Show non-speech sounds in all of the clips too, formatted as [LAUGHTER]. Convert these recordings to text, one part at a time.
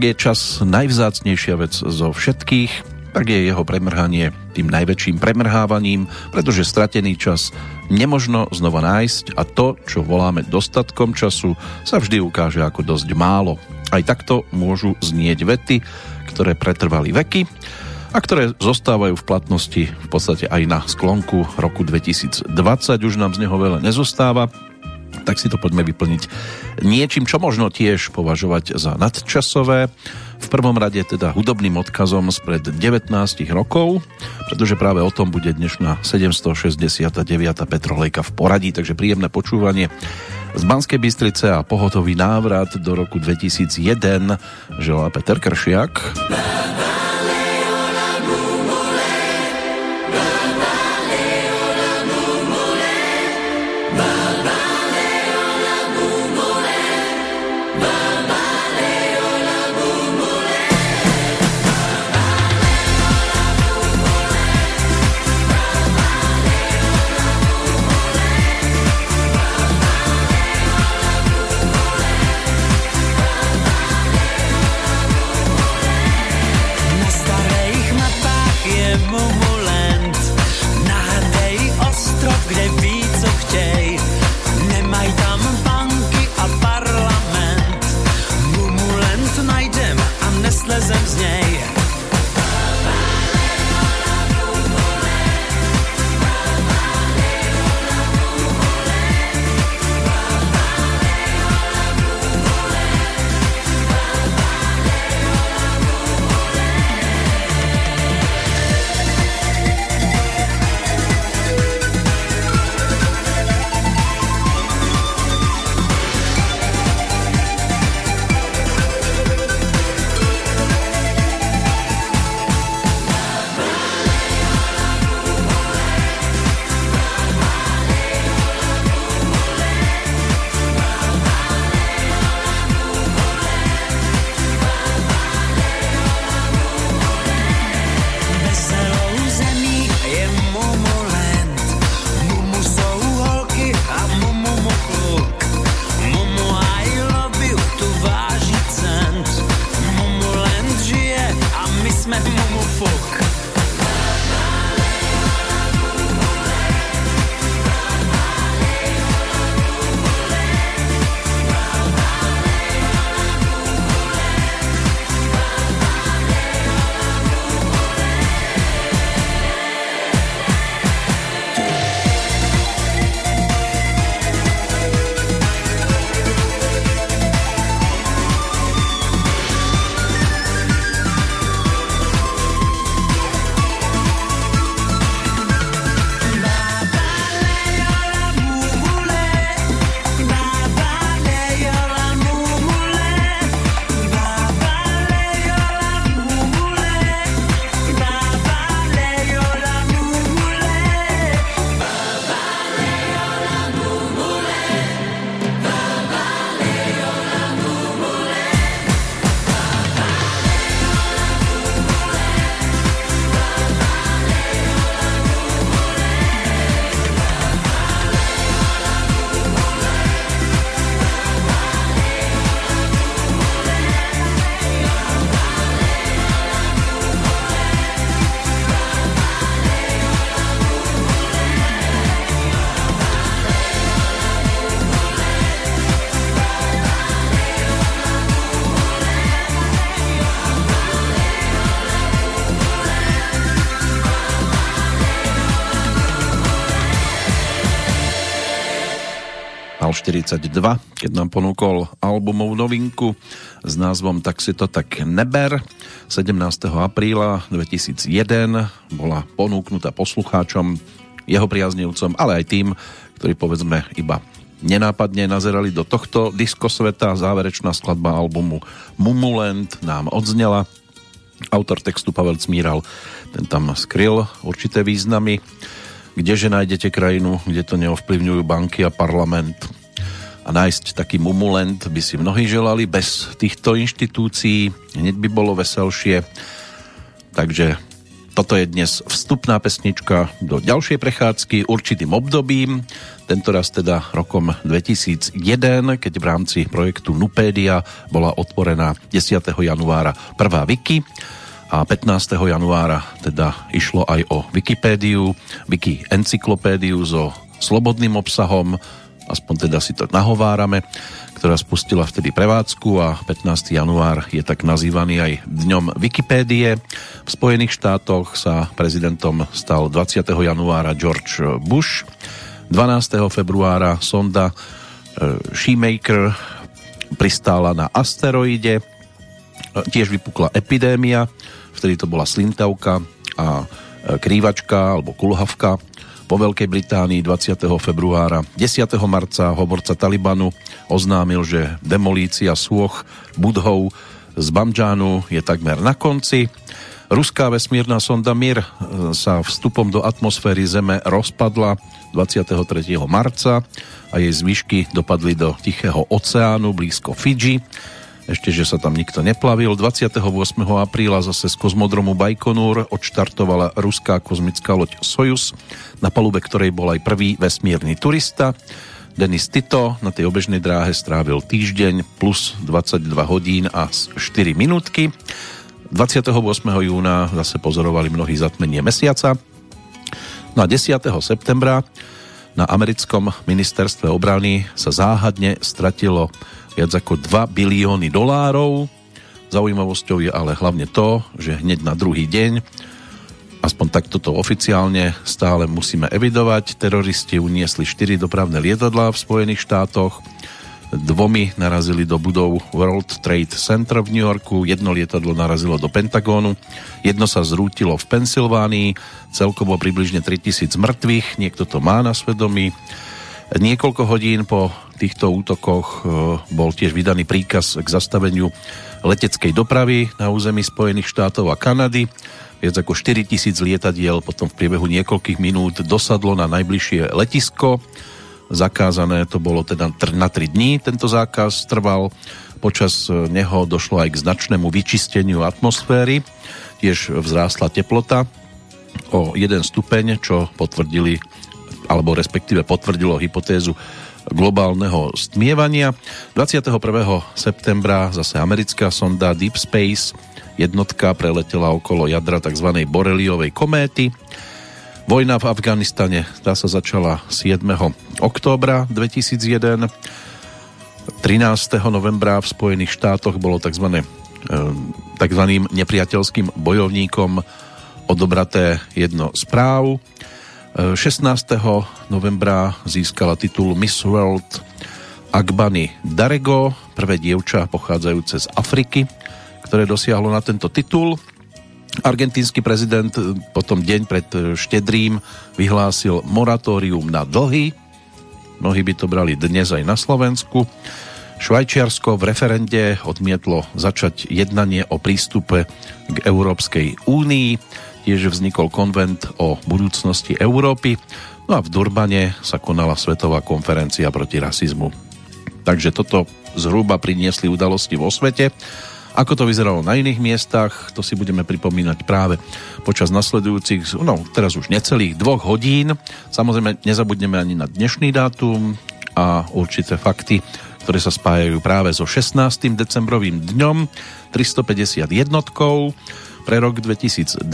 Ak je čas najvzácnejšia vec zo všetkých, tak je jeho premrhanie tým najväčším premrhávaním, pretože stratený čas nemožno znova nájsť a to, čo voláme dostatkom času, sa vždy ukáže ako dosť málo. Aj takto môžu znieť vety, ktoré pretrvali veky a ktoré zostávajú v platnosti v podstate aj na sklonku roku 2020. Už nám z neho veľa nezostáva, tak si to poďme vyplniť niečím, čo možno tiež považovať za nadčasové. V prvom rade teda hudobným odkazom spred 19 rokov, pretože práve o tom bude dnešná 769. Petrolejka v poradí, takže príjemné počúvanie z Banskej Bystrice a pohotový návrat do roku 2001 želá Peter Kršiak. mal 42, keď nám ponúkol albumovú novinku s názvom Tak si to tak neber. 17. apríla 2001 bola ponúknutá poslucháčom, jeho priaznivcom, ale aj tým, ktorí povedzme iba nenápadne nazerali do tohto diskosveta. Záverečná skladba albumu Mumulent nám odznela. Autor textu Pavel Cmíral, ten tam skryl určité významy kdeže nájdete krajinu, kde to neovplyvňujú banky a parlament a nájsť taký mumulent by si mnohí želali bez týchto inštitúcií. Hneď by bolo veselšie. Takže Toto je dnes vstupná pesnička do ďalšej prechádzky určitým obdobím, tentoraz teda rokom 2001, keď v rámci projektu Nupédia bola otvorená 10. januára prvá wiki a 15. januára teda išlo aj o Wikipédiu, Wiki encyklopédiu so slobodným obsahom, aspoň teda si to nahovárame ktorá spustila vtedy prevádzku a 15. január je tak nazývaný aj Dňom Wikipédie. V Spojených štátoch sa prezidentom stal 20. januára George Bush. 12. februára sonda e, Shoemaker pristála na asteroide. E, tiež vypukla epidémia, vtedy to bola slintavka a e, krývačka alebo kulhavka po Veľkej Británii 20. februára. 10. marca hovorca Talibanu oznámil, že demolícia sôch budhov z Bamžánu je takmer na konci. Ruská vesmírna sonda Mir sa vstupom do atmosféry Zeme rozpadla 23. marca a jej zvyšky dopadli do Tichého oceánu blízko Fidži ešte, že sa tam nikto neplavil. 28. apríla zase z kozmodromu Bajkonur odštartovala ruská kozmická loď Sojus, na palube ktorej bol aj prvý vesmírny turista. Denis Tito na tej obežnej dráhe strávil týždeň plus 22 hodín a 4 minútky. 28. júna zase pozorovali mnohí zatmenie mesiaca. No a 10. septembra na americkom ministerstve obrany sa záhadne stratilo viac ako 2 bilióny dolárov. Zaujímavosťou je ale hlavne to, že hneď na druhý deň, aspoň takto to oficiálne stále musíme evidovať, teroristi uniesli 4 dopravné lietadlá v Spojených štátoch, dvomi narazili do budov World Trade Center v New Yorku, jedno lietadlo narazilo do Pentagónu, jedno sa zrútilo v Pensylvánii, celkovo približne 3000 mŕtvych, niekto to má na svedomí. Niekoľko hodín po týchto útokoch e, bol tiež vydaný príkaz k zastaveniu leteckej dopravy na území Spojených štátov a Kanady. Viac ako 4 tisíc lietadiel potom v priebehu niekoľkých minút dosadlo na najbližšie letisko. Zakázané to bolo teda na 3 dní. Tento zákaz trval. Počas e, neho došlo aj k značnému vyčisteniu atmosféry. Tiež vzrástla teplota o 1 stupeň, čo potvrdili alebo respektíve potvrdilo hypotézu globálneho stmievania. 21. septembra zase americká sonda Deep Space jednotka preletela okolo jadra tzv. Boreliovej kométy. Vojna v Afganistane tá sa začala 7. októbra 2001. 13. novembra v Spojených štátoch bolo tzv. tzv. nepriateľským bojovníkom odobraté jedno správ 16. novembra získala titul Miss World Agbany Darego, prvé dievča pochádzajúce z Afriky, ktoré dosiahlo na tento titul. Argentínsky prezident potom deň pred štedrým vyhlásil moratórium na dlhy. Mnohí by to brali dnes aj na Slovensku. Švajčiarsko v referende odmietlo začať jednanie o prístupe k Európskej únii tiež vznikol konvent o budúcnosti Európy, no a v Durbane sa konala Svetová konferencia proti rasizmu. Takže toto zhruba priniesli udalosti vo svete. Ako to vyzeralo na iných miestach, to si budeme pripomínať práve počas nasledujúcich, no teraz už necelých dvoch hodín. Samozrejme nezabudneme ani na dnešný dátum a určité fakty, ktoré sa spájajú práve so 16. decembrovým dňom, 350 jednotkou, pre rok 2020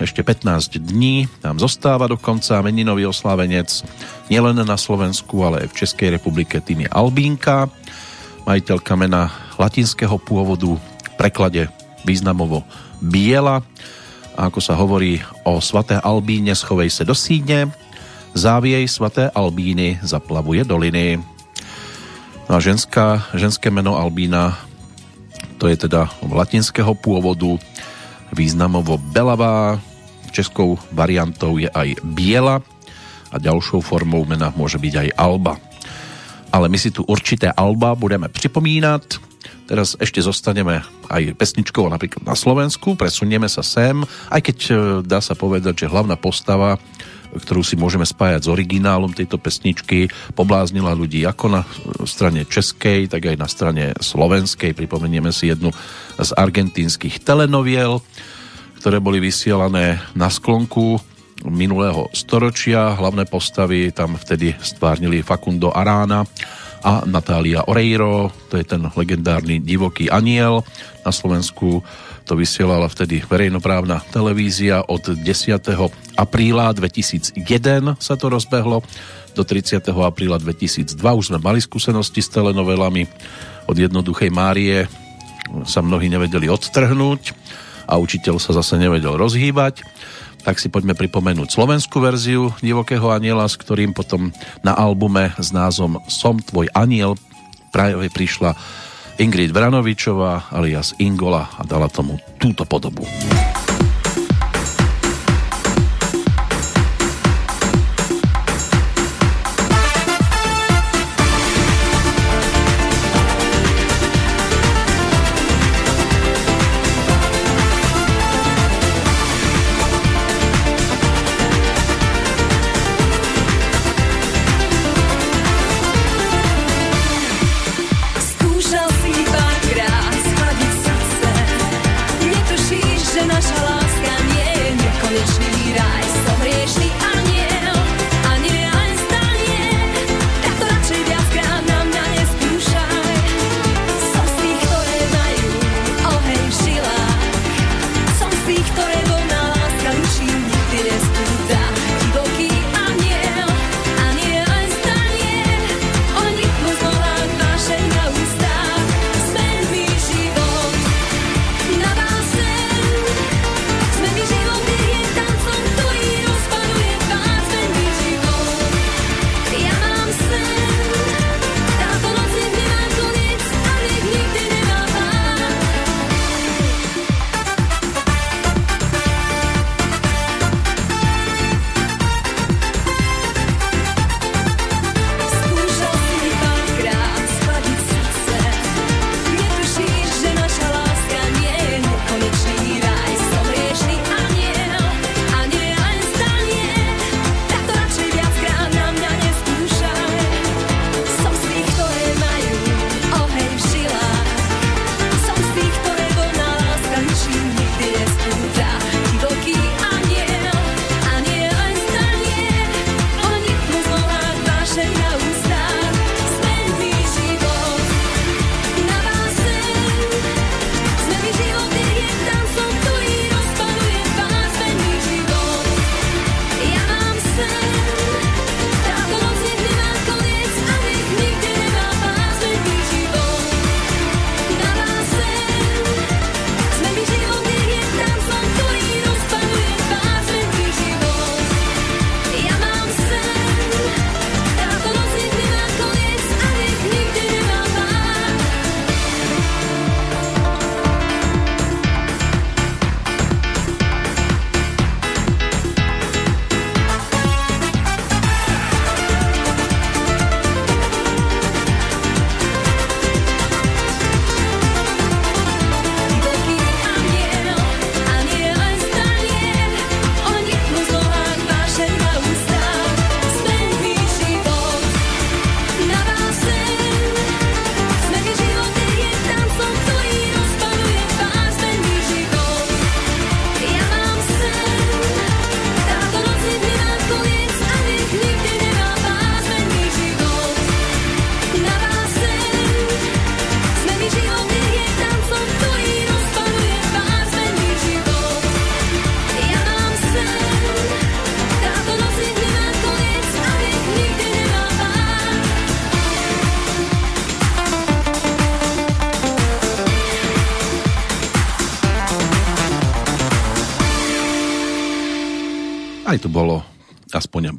ešte 15 dní nám zostáva dokonca meninový oslávenec nielen na Slovensku, ale aj v Českej republike tým je Albínka, majiteľka mena latinského pôvodu, v preklade významovo biela. A ako sa hovorí o svaté Albíne, schovej se do sídne, záviej svaté Albíny zaplavuje doliny. No a ženská, ženské meno Albína to je teda latinského pôvodu významovo belavá, českou variantou je aj biela a ďalšou formou mena môže byť aj alba. Ale my si tu určité alba budeme připomínat. Teraz ešte zostaneme aj pesničkou napríklad na Slovensku, presunieme sa sem, aj keď e, dá sa povedať, že hlavná postava ktorú si môžeme spájať s originálom tejto pesničky, pobláznila ľudí ako na strane českej, tak aj na strane slovenskej. Pripomenieme si jednu z argentínskych telenoviel, ktoré boli vysielané na sklonku minulého storočia. Hlavné postavy tam vtedy stvárnili Facundo Arána a Natália Oreiro, to je ten legendárny divoký aniel. Na Slovensku to vysielala vtedy verejnoprávna televízia od 10. apríla 2001 sa to rozbehlo do 30. apríla 2002. Už sme mali skúsenosti s telenovelami. Od jednoduchej Márie sa mnohí nevedeli odtrhnúť a učiteľ sa zase nevedel rozhýbať tak si poďme pripomenúť slovenskú verziu Divokého aniela, s ktorým potom na albume s názvom Som tvoj aniel práve prišla Ingrid Vranovičová alias Ingola a dala tomu túto podobu.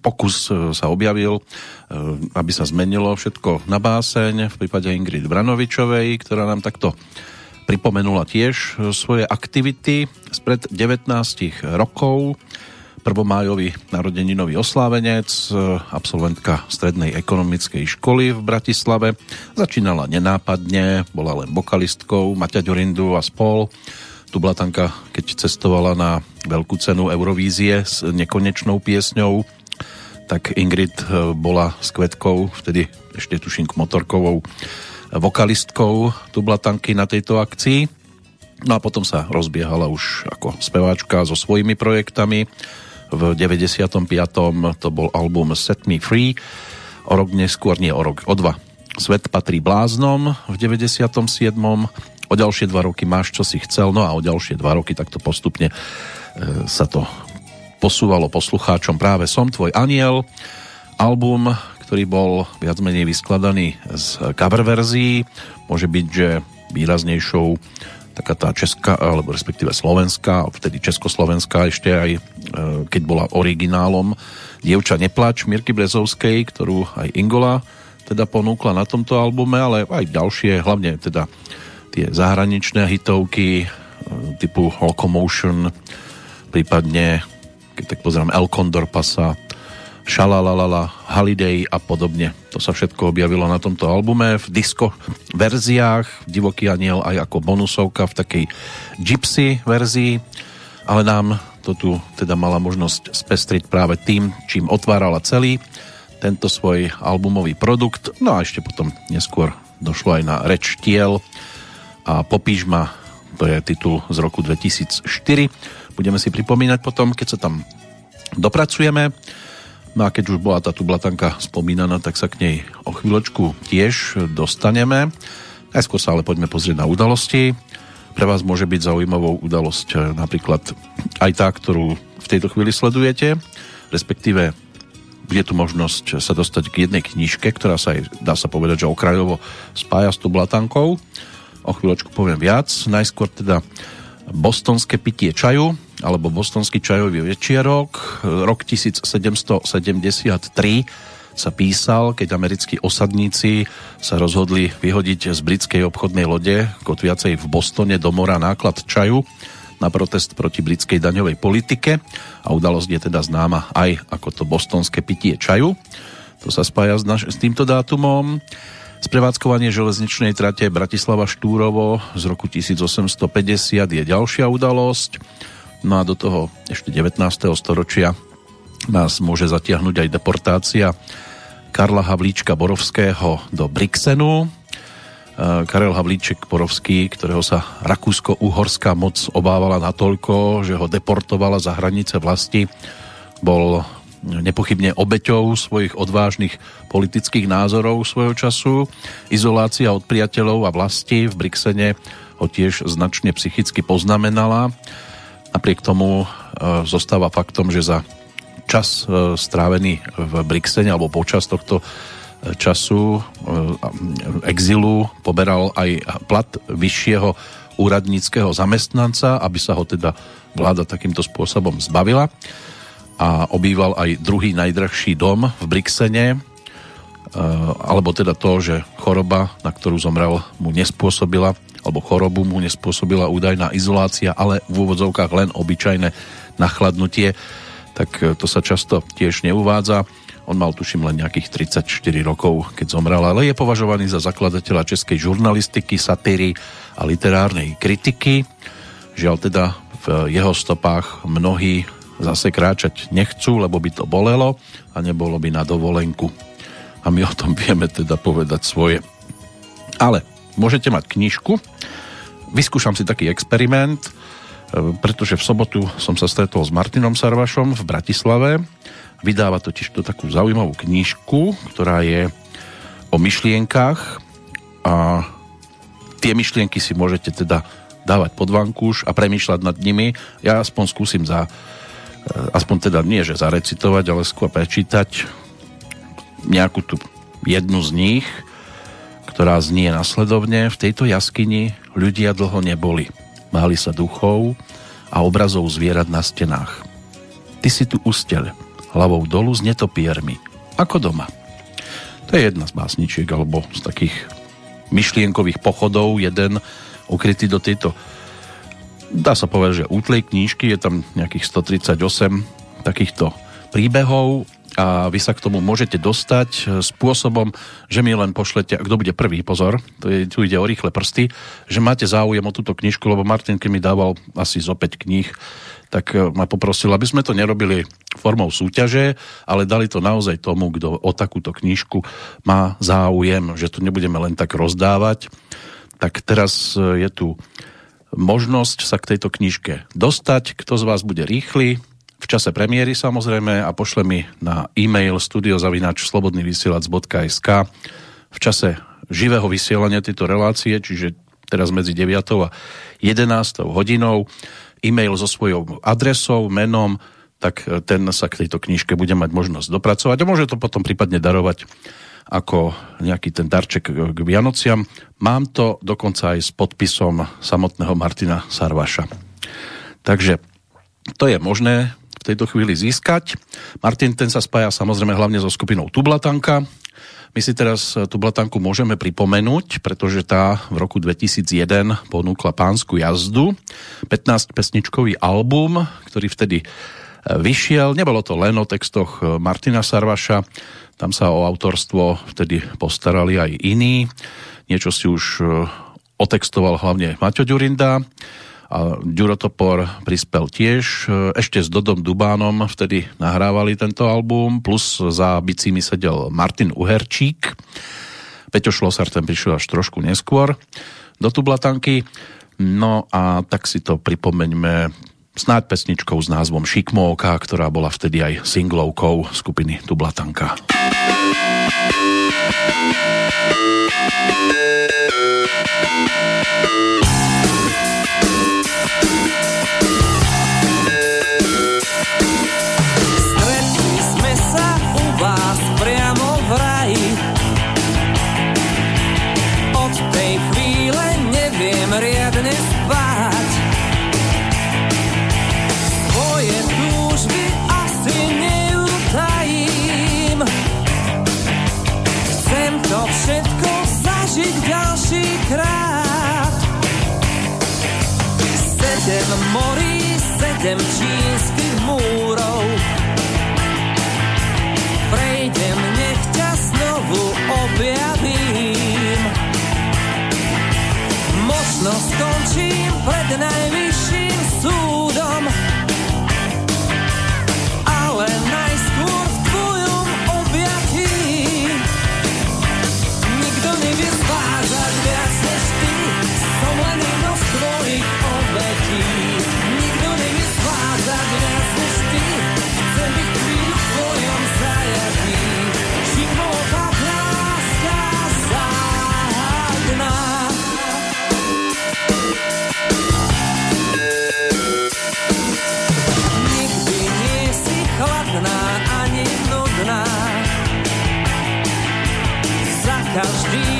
Pokus e, sa objavil, e, aby sa zmenilo všetko na báseň v prípade Ingrid Vranovičovej, ktorá nám takto pripomenula tiež e, svoje aktivity spred 19 rokov. Prvomájový narodeninový oslávenec, absolventka Strednej ekonomickej školy v Bratislave. Začínala nenápadne, bola len vokalistkou Maťa Ďurindu a spol. Tublatanka, keď cestovala na veľkú cenu Eurovízie s nekonečnou piesňou tak Ingrid e, bola s Kvetkou, vtedy ešte tuším motorkovou e, vokalistkou Tublatanky na tejto akcii. No a potom sa rozbiehala už ako speváčka so svojimi projektami. V 95. to bol album Set Me Free. O rok neskôr, nie o rok, o dva. Svet patrí bláznom v 97. O ďalšie dva roky máš, čo si chcel, no a o ďalšie dva roky takto postupne e, sa to posúvalo poslucháčom práve Som tvoj aniel, album, ktorý bol viac menej vyskladaný z cover verzií. Môže byť, že výraznejšou taká tá česká, alebo respektíve slovenská, vtedy československá ešte aj e, keď bola originálom Dievča neplač Mirky Brezovskej, ktorú aj Ingola teda ponúkla na tomto albume, ale aj ďalšie, hlavne teda tie zahraničné hitovky e, typu Locomotion, prípadne keď tak pozerám El Condor Pasa, Šalalalala, Holiday a podobne. To sa všetko objavilo na tomto albume v disco verziách, Divoký aniel aj ako bonusovka v takej gypsy verzii, ale nám to tu teda mala možnosť spestriť práve tým, čím otvárala celý tento svoj albumový produkt. No a ešte potom neskôr došlo aj na Reč tiel a Popíš ma, to je titul z roku 2004. Budeme si pripomínať potom, keď sa tam dopracujeme. No a keď už bola tá tublatanka spomínaná, tak sa k nej o chvíľočku tiež dostaneme. Najskôr sa ale poďme pozrieť na udalosti. Pre vás môže byť zaujímavou udalosť napríklad aj tá, ktorú v tejto chvíli sledujete, respektíve je tu možnosť sa dostať k jednej knižke, ktorá sa aj, dá sa povedať, že okrajovo spája s tublatankou. O chvíľočku poviem viac. Najskôr teda bostonské pitie čaju, alebo Bostonský čajový večierok. Rok 1773 sa písal, keď americkí osadníci sa rozhodli vyhodiť z britskej obchodnej lode kotviacej v Bostone do mora náklad čaju na protest proti britskej daňovej politike a udalosť je teda známa aj ako to bostonské pitie čaju. To sa spája s, naš- s týmto dátumom. Sprevádzkovanie železničnej trate Bratislava Štúrovo z roku 1850 je ďalšia udalosť. No a do toho ešte 19. storočia nás môže zatiahnuť aj deportácia Karla Havlíčka Borovského do Brixenu. E, Karel Havlíček Borovský, ktorého sa Rakúsko-Uhorská moc obávala natoľko, že ho deportovala za hranice vlasti, bol nepochybne obeťou svojich odvážnych politických názorov svojho času. Izolácia od priateľov a vlasti v Brixene ho tiež značne psychicky poznamenala Napriek tomu e, zostáva faktom, že za čas e, strávený v Brixene alebo počas tohto e, času exilu poberal aj plat vyššieho úradníckého zamestnanca, aby sa ho teda vláda takýmto spôsobom zbavila. A obýval aj druhý najdrahší dom v Brixene, alebo teda to, že choroba, na ktorú zomrel, mu nespôsobila alebo chorobu mu nespôsobila údajná izolácia, ale v úvodzovkách len obyčajné nachladnutie, tak e, to sa často tiež neuvádza. On mal tuším len nejakých 34 rokov, keď zomrel, ale je považovaný za zakladateľa českej žurnalistiky, satíry a literárnej kritiky. Žiaľ teda v jeho stopách mnohí zase kráčať nechcú, lebo by to bolelo a nebolo by na dovolenku. A my o tom vieme teda povedať svoje. Ale môžete mať knižku. Vyskúšam si taký experiment, e, pretože v sobotu som sa stretol s Martinom Sarvašom v Bratislave. Vydáva totiž to takú zaujímavú knižku, ktorá je o myšlienkach a tie myšlienky si môžete teda dávať pod vankúš a premýšľať nad nimi. Ja aspoň skúsim za, e, aspoň teda nie, že zarecitovať, ale skôr prečítať nejakú tú jednu z nich ktorá znie nasledovne. V tejto jaskyni ľudia dlho neboli. Máli sa duchov a obrazov zvierat na stenách. Ty si tu ustel, hlavou dolu s netopiermi, ako doma. To je jedna z básničiek, alebo z takých myšlienkových pochodov, jeden ukrytý do tejto dá sa povedať, že útlej knížky, je tam nejakých 138 takýchto príbehov a vy sa k tomu môžete dostať e, spôsobom, že mi len pošlete, kto bude prvý, pozor, to je, tu ide o rýchle prsty, že máte záujem o túto knižku, lebo Martin, keď mi dával asi z opäť kníh, tak e, ma poprosil, aby sme to nerobili formou súťaže, ale dali to naozaj tomu, kto o takúto knižku má záujem, že to nebudeme len tak rozdávať. Tak teraz e, je tu možnosť sa k tejto knižke dostať. Kto z vás bude rýchly, v čase premiéry samozrejme a pošle mi na e-mail studiozavinač slobodnyvysielac.sk v čase živého vysielania tejto relácie, čiže teraz medzi 9. a 11. hodinou e-mail so svojou adresou, menom, tak ten sa k tejto knižke bude mať možnosť dopracovať a môže to potom prípadne darovať ako nejaký ten darček k Vianociam. Mám to dokonca aj s podpisom samotného Martina Sarvaša. Takže to je možné v tejto chvíli získať. Martin ten sa spája samozrejme hlavne so skupinou Tublatanka. My si teraz tú blatanku môžeme pripomenúť, pretože tá v roku 2001 ponúkla pánsku jazdu, 15-pesničkový album, ktorý vtedy e, vyšiel. Nebolo to len o textoch Martina Sarvaša, tam sa o autorstvo vtedy postarali aj iní. Niečo si už e, otextoval hlavne Maťo Ďurinda a Ďurotopor prispel tiež. Ešte s Dodom Dubánom vtedy nahrávali tento album, plus za bicími sedel Martin Uherčík. Peťo Šlosar ten prišiel až trošku neskôr do Tublatanky. No a tak si to pripomeňme snáď pesničkou s názvom Šikmovka, ktorá bola vtedy aj singlovkou skupiny Tublatanka. Sedem čínskych múrov. Prejdem, nech ťa znovu objavím. Možno skončím pred najvyšším každý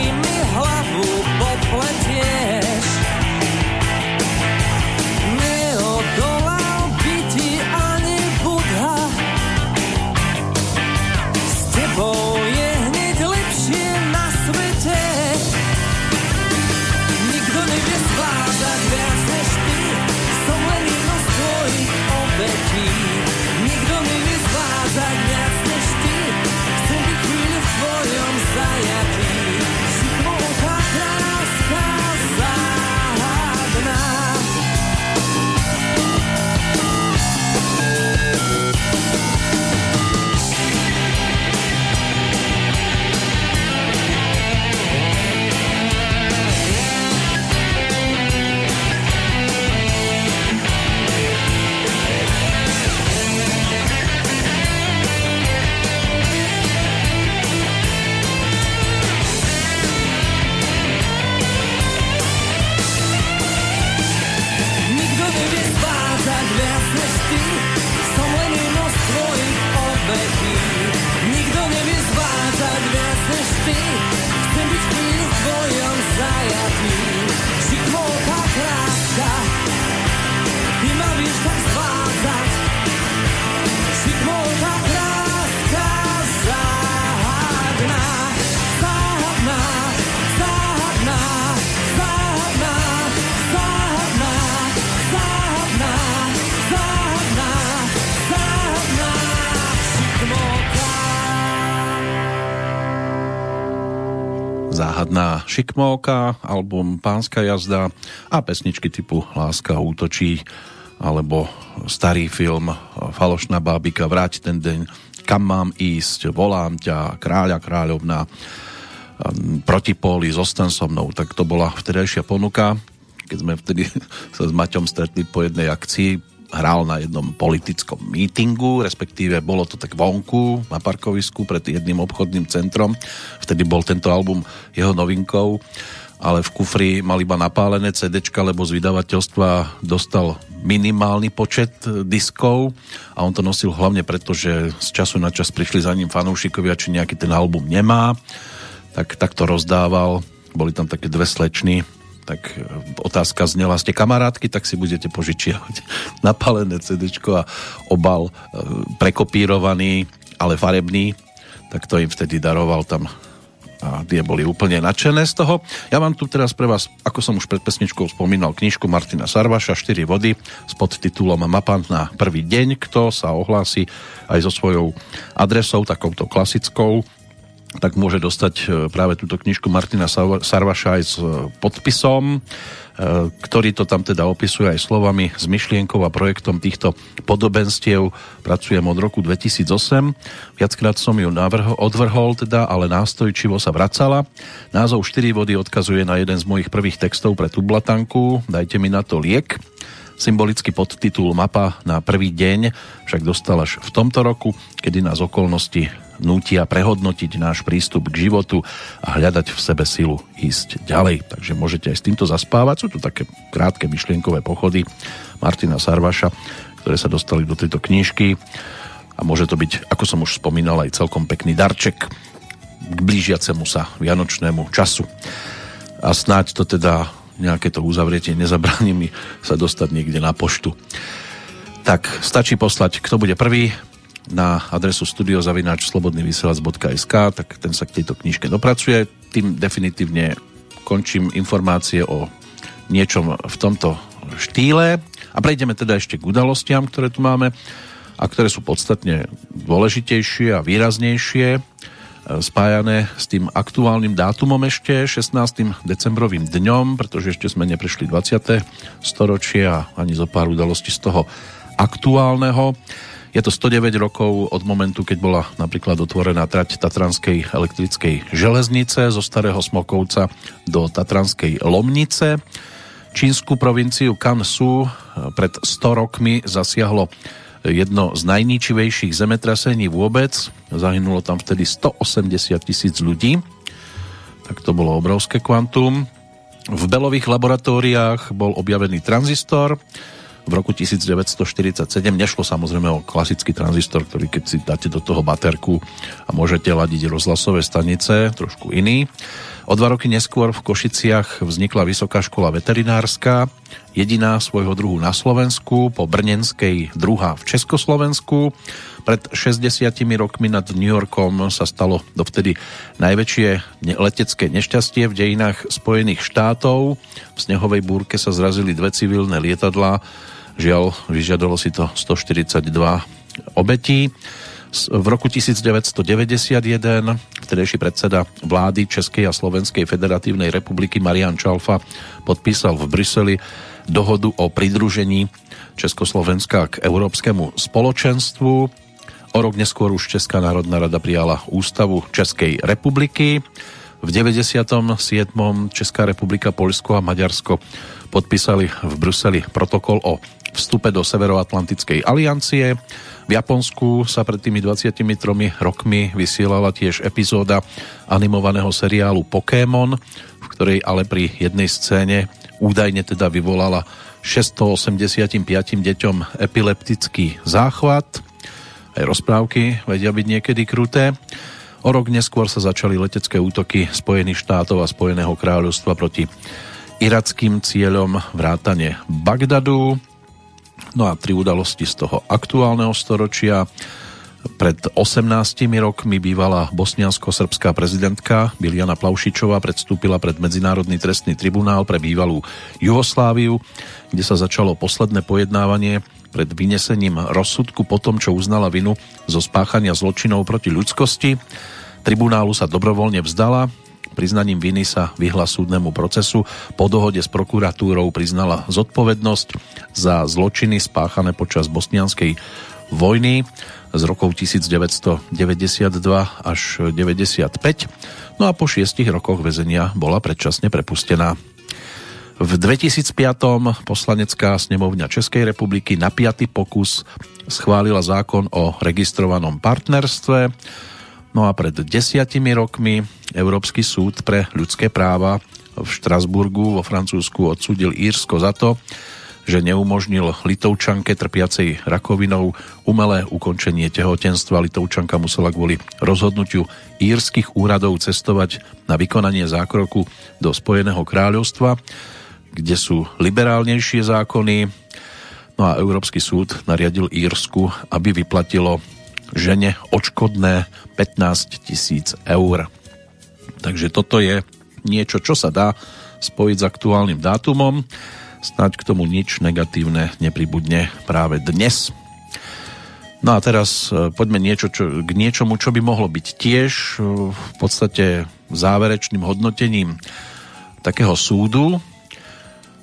šikmovka, album Pánska jazda a pesničky typu Láska útočí alebo starý film Falošná bábika, Vráť ten deň, Kam mám ísť, Volám ťa, Kráľa, Kráľovna, Protipóly, Zostan so mnou, tak to bola vtedajšia ponuka, keď sme vtedy [LAUGHS] sa s Maťom stretli po jednej akcii hral na jednom politickom mítingu, respektíve bolo to tak vonku na parkovisku pred jedným obchodným centrom. Vtedy bol tento album jeho novinkou, ale v kufri mal iba napálené CD, lebo z vydavateľstva dostal minimálny počet diskov a on to nosil hlavne preto, že z času na čas prišli za ním fanúšikovia, či nejaký ten album nemá, tak, tak to rozdával. Boli tam také dve slečny, tak e, otázka znela, ste kamarátky, tak si budete požičiavať [LAUGHS] napálené CD a obal e, prekopírovaný, ale farebný, tak to im vtedy daroval tam a tie boli úplne nadšené z toho. Ja mám tu teraz pre vás, ako som už pred pesničkou spomínal, knižku Martina Sarvaša 4 vody s podtitulom Mapa na prvý deň. Kto sa ohlási aj so svojou adresou, takouto klasickou, tak môže dostať e, práve túto knižku Martina Sarvaša aj s e, podpisom, e, ktorý to tam teda opisuje aj slovami s myšlienkou a projektom týchto podobenstiev. Pracujem od roku 2008. Viackrát som ju navrho, odvrhol teda, ale nástojčivo sa vracala. Názov 4 vody odkazuje na jeden z mojich prvých textov pre Tublatanku. Dajte mi na to liek. Symbolický podtitul Mapa na prvý deň však dostal až v tomto roku, kedy nás okolnosti nútia prehodnotiť náš prístup k životu a hľadať v sebe silu ísť ďalej. Takže môžete aj s týmto zaspávať. Sú tu také krátke myšlienkové pochody Martina Sarvaša, ktoré sa dostali do tejto knižky a môže to byť, ako som už spomínal, aj celkom pekný darček k blížiacemu sa vianočnému času. A snáď to teda nejaké to uzavretie nezabráni mi sa dostať niekde na poštu. Tak, stačí poslať, kto bude prvý, na adresu studiozavináčslobodnyvysielac.sk tak ten sa k tejto knižke dopracuje. Tým definitívne končím informácie o niečom v tomto štýle a prejdeme teda ešte k udalostiam, ktoré tu máme a ktoré sú podstatne dôležitejšie a výraznejšie e, spájané s tým aktuálnym dátumom ešte 16. decembrovým dňom, pretože ešte sme neprešli 20. storočie a ani zo pár udalostí z toho aktuálneho. Je to 109 rokov od momentu, keď bola napríklad otvorená trať Tatranskej elektrickej železnice zo Starého Smokovca do Tatranskej Lomnice. Čínsku provinciu Kansu pred 100 rokmi zasiahlo jedno z najničivejších zemetrasení vôbec. Zahynulo tam vtedy 180 tisíc ľudí. Tak to bolo obrovské kvantum. V Belových laboratóriách bol objavený tranzistor, v roku 1947. Nešlo samozrejme o klasický tranzistor, ktorý keď si dáte do toho baterku a môžete ladiť rozhlasové stanice, trošku iný. O dva roky neskôr v Košiciach vznikla Vysoká škola veterinárska, jediná svojho druhu na Slovensku, po Brnenskej druhá v Československu. Pred 60 rokmi nad New Yorkom sa stalo dovtedy najväčšie letecké nešťastie v dejinách Spojených štátov. V snehovej búrke sa zrazili dve civilné lietadlá, Žiaľ, vyžiadalo si to 142 obetí. V roku 1991 vtedejší predseda vlády Českej a Slovenskej federatívnej republiky Marian Čalfa podpísal v Bruseli dohodu o pridružení Československa k Európskemu spoločenstvu. O rok neskôr už Česká národná rada prijala ústavu Českej republiky. V 97. Česká republika, Polsko a Maďarsko podpísali v Bruseli protokol o vstupe do Severoatlantickej aliancie. V Japonsku sa pred tými 23 rokmi vysielala tiež epizóda animovaného seriálu Pokémon, v ktorej ale pri jednej scéne údajne teda vyvolala 685 deťom epileptický záchvat. Aj rozprávky vedia byť niekedy kruté. O rok neskôr sa začali letecké útoky Spojených štátov a Spojeného kráľovstva proti irackým cieľom vrátane Bagdadu. No a tri udalosti z toho aktuálneho storočia. Pred 18 rokmi bývalá bosniansko-srbská prezidentka Biljana Plaušičová predstúpila pred Medzinárodný trestný tribunál pre bývalú Jugosláviu, kde sa začalo posledné pojednávanie pred vynesením rozsudku po tom, čo uznala vinu zo spáchania zločinov proti ľudskosti. Tribunálu sa dobrovoľne vzdala, Priznaním viny sa vyhla súdnemu procesu. Po dohode s prokuratúrou priznala zodpovednosť za zločiny spáchané počas bosnianskej vojny z rokov 1992 až 95. No a po šiestich rokoch väzenia bola predčasne prepustená. V 2005. poslanecká snemovňa Českej republiky na piatý pokus schválila zákon o registrovanom partnerstve. No a pred desiatimi rokmi Európsky súd pre ľudské práva v Štrasburgu vo Francúzsku odsúdil Írsko za to, že neumožnil Litovčanke trpiacej rakovinou umelé ukončenie tehotenstva. Litovčanka musela kvôli rozhodnutiu írskych úradov cestovať na vykonanie zákroku do Spojeného kráľovstva, kde sú liberálnejšie zákony. No a Európsky súd nariadil Írsku, aby vyplatilo žene odškodné 15 tisíc eur. Takže toto je niečo, čo sa dá spojiť s aktuálnym dátumom. Snáď k tomu nič negatívne nepribudne práve dnes. No a teraz e, poďme niečo, čo, k niečomu, čo by mohlo byť tiež e, v podstate záverečným hodnotením takého súdu.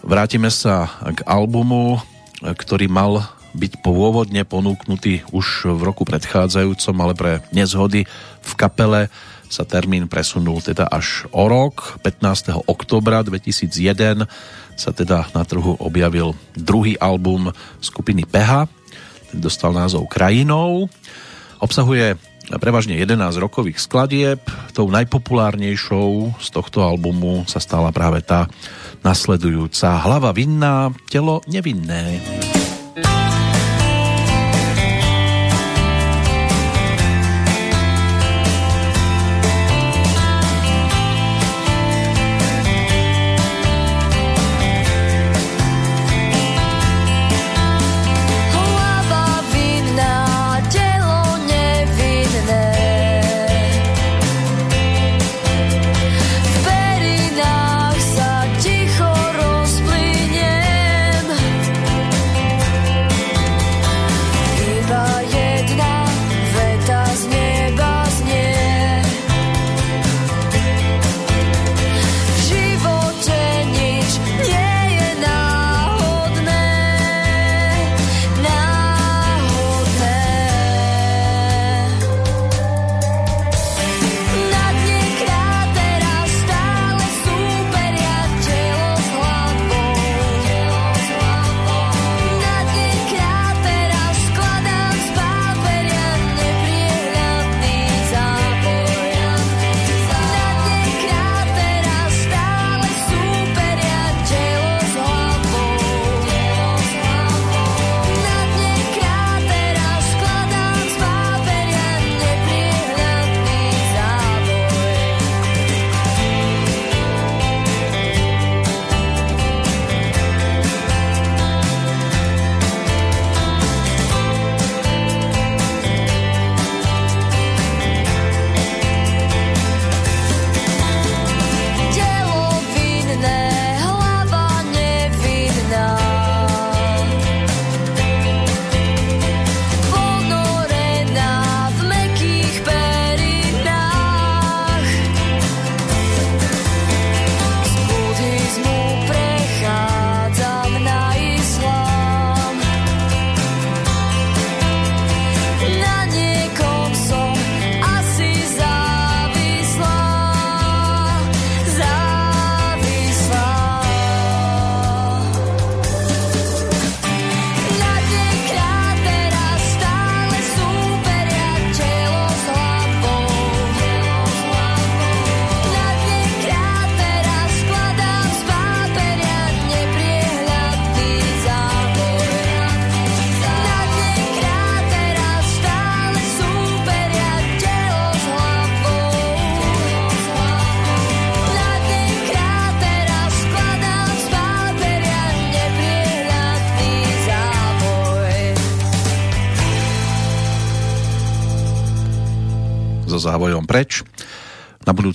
Vrátime sa k albumu, e, ktorý mal byť pôvodne ponúknutý už v roku predchádzajúcom, ale pre nezhody v kapele sa termín presunul teda až o rok. 15. oktobra 2001 sa teda na trhu objavil druhý album skupiny PH, ten dostal názov Krajinou. Obsahuje prevažne 11 rokových skladieb. Tou najpopulárnejšou z tohto albumu sa stala práve tá nasledujúca Hlava vinná, telo nevinné. závojom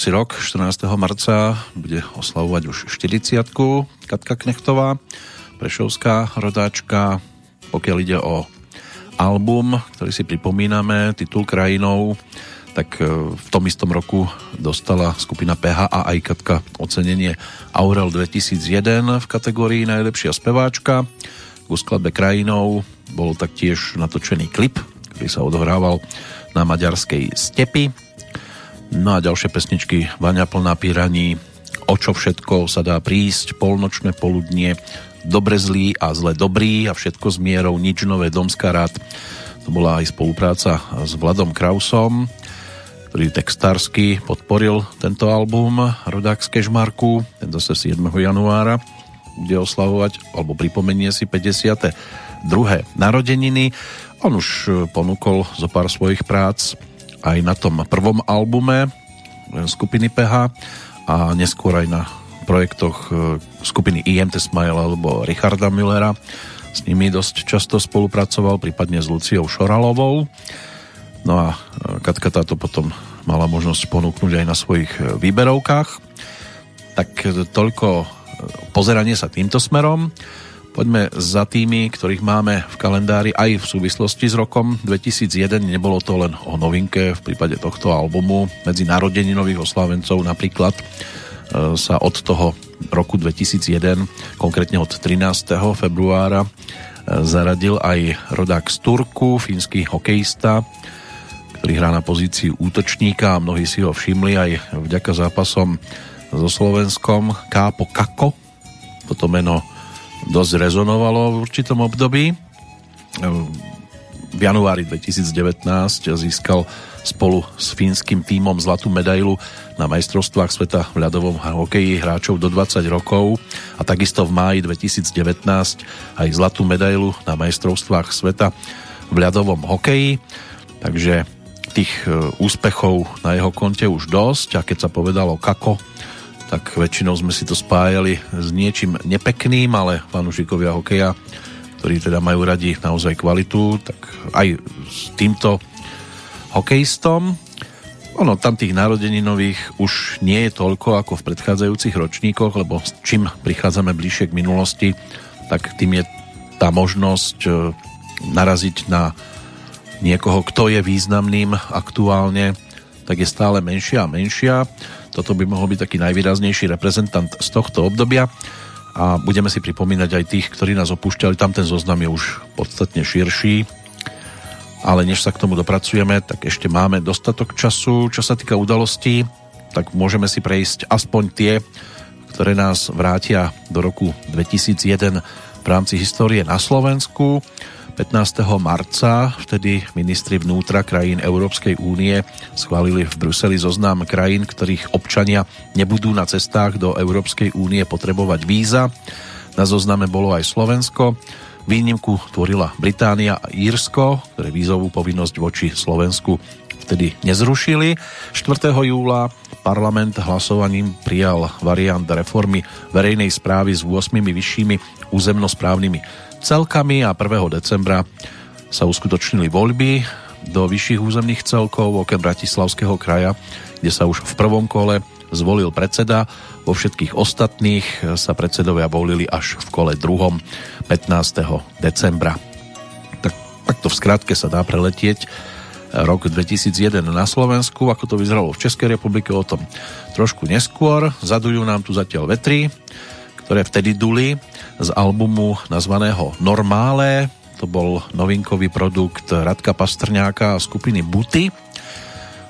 budúci rok, 14. marca, bude oslavovať už 40 Katka Knechtová, prešovská rodáčka. Pokiaľ ide o album, ktorý si pripomíname, titul Krajinou, tak e, v tom istom roku dostala skupina PH a aj Katka ocenenie Aurel 2001 v kategórii najlepšia speváčka. K skladbe Krajinou bol taktiež natočený klip, ktorý sa odohrával na maďarskej stepi. No a ďalšie pesničky Vania plná píraní o čo všetko sa dá prísť, polnočné poludnie, dobre zlý a zle dobrý a všetko s mierou, nič nové, Domská rád. To bola aj spolupráca s Vladom Krausom, ktorý textársky podporil tento album Rodák z Kežmarku, ten zase 7. januára bude oslavovať, alebo pripomenie si 52. narodeniny. On už ponúkol zo pár svojich prác aj na tom prvom albume skupiny PH a neskôr aj na projektoch e, skupiny IMT Smile alebo Richarda Müllera. S nimi dosť často spolupracoval, prípadne s Luciou Šoralovou. No a e, Katka táto potom mala možnosť ponúknuť aj na svojich e, výberovkách. Tak toľko pozeranie sa týmto smerom. Poďme za tými, ktorých máme v kalendári aj v súvislosti s rokom 2001. Nebolo to len o novinke v prípade tohto albumu. Medzi narodeninových oslávencov napríklad e, sa od toho roku 2001, konkrétne od 13. februára, e, zaradil aj rodák z Turku, fínsky hokejista, ktorý hrá na pozícii útočníka a mnohí si ho všimli aj vďaka zápasom so Slovenskom Kápo Kako. Toto meno dosť rezonovalo v určitom období. V januári 2019 získal spolu s fínskym tímom zlatú medailu na majstrovstvách sveta v ľadovom hokeji hráčov do 20 rokov a takisto v máji 2019 aj zlatú medailu na majstrovstvách sveta v ľadovom hokeji. Takže tých e, úspechov na jeho konte už dosť a keď sa povedalo kako, tak väčšinou sme si to spájali s niečím nepekným, ale fanúšikovia hokeja, ktorí teda majú radi naozaj kvalitu, tak aj s týmto hokejistom. Ono, tam tých narodeninových už nie je toľko ako v predchádzajúcich ročníkoch, lebo čím prichádzame bližšie k minulosti, tak tým je tá možnosť e, naraziť na niekoho, kto je významným aktuálne, tak je stále menšia a menšia. Toto by mohol byť taký najvýraznejší reprezentant z tohto obdobia a budeme si pripomínať aj tých, ktorí nás opúšťali. Tam ten zoznam je už podstatne širší, ale než sa k tomu dopracujeme, tak ešte máme dostatok času. Čo sa týka udalostí, tak môžeme si prejsť aspoň tie, ktoré nás vrátia do roku 2001 v rámci histórie na Slovensku. 15. marca vtedy ministri vnútra krajín Európskej únie schválili v Bruseli zoznam krajín, ktorých občania nebudú na cestách do Európskej únie potrebovať víza. Na zozname bolo aj Slovensko. Výnimku tvorila Británia a Írsko, ktoré vízovú povinnosť voči Slovensku vtedy nezrušili. 4. júla parlament hlasovaním prijal variant reformy verejnej správy s 8 vyššími územnosprávnymi celkami a 1. decembra sa uskutočnili voľby do vyšších územných celkov okrem Bratislavského kraja, kde sa už v prvom kole zvolil predseda. Vo všetkých ostatných sa predsedovia volili až v kole druhom 15. decembra. Tak, takto v skratke sa dá preletieť rok 2001 na Slovensku, ako to vyzeralo v Českej republike, o tom trošku neskôr. Zadujú nám tu zatiaľ vetry, ktoré vtedy duli z albumu nazvaného Normále. To bol novinkový produkt Radka Pastrňáka a skupiny Buty.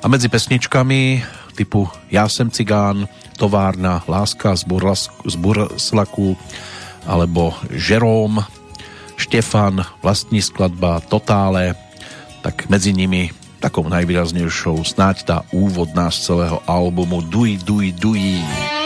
A medzi pesničkami typu Ja sem cigán, Továrna, Láska z, Burlas, z Burslaku alebo Žeróm, Štefan, vlastní skladba Totále, tak medzi nimi takou najvýraznejšou snáď tá úvodná z celého albumu Duj, duj, duj. Po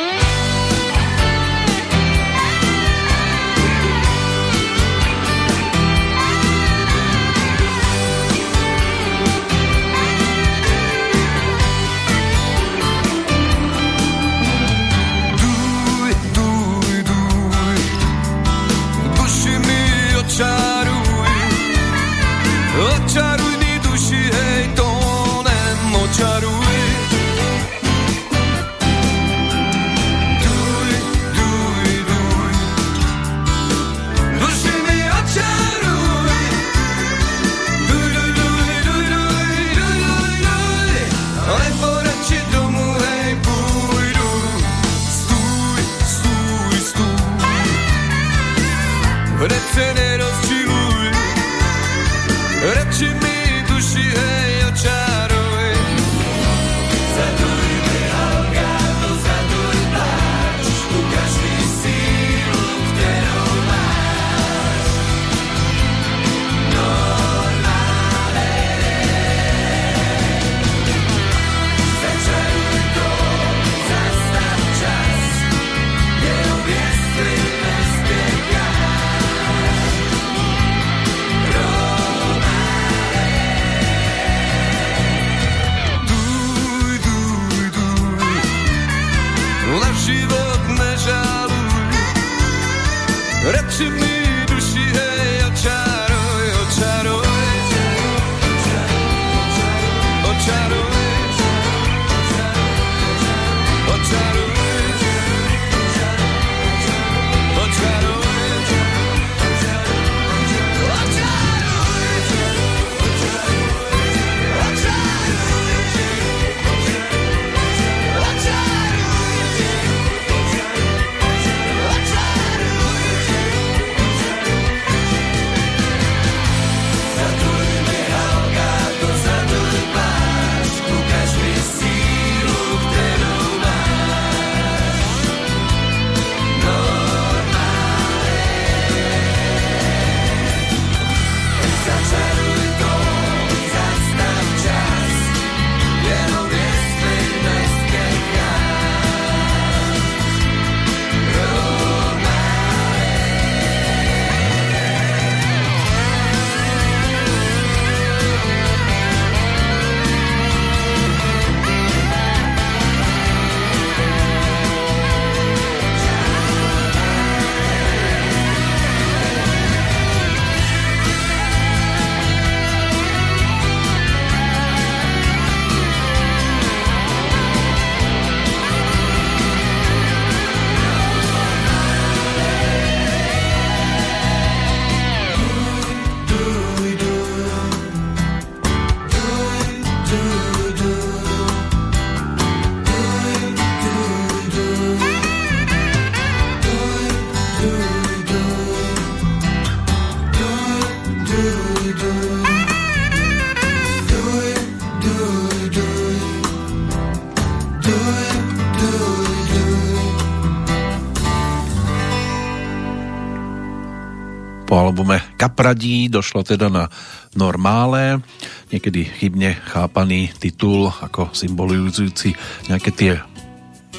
Kapradí došlo teda na normále, niekedy chybne chápaný titul ako symbolizujúci nejaké tie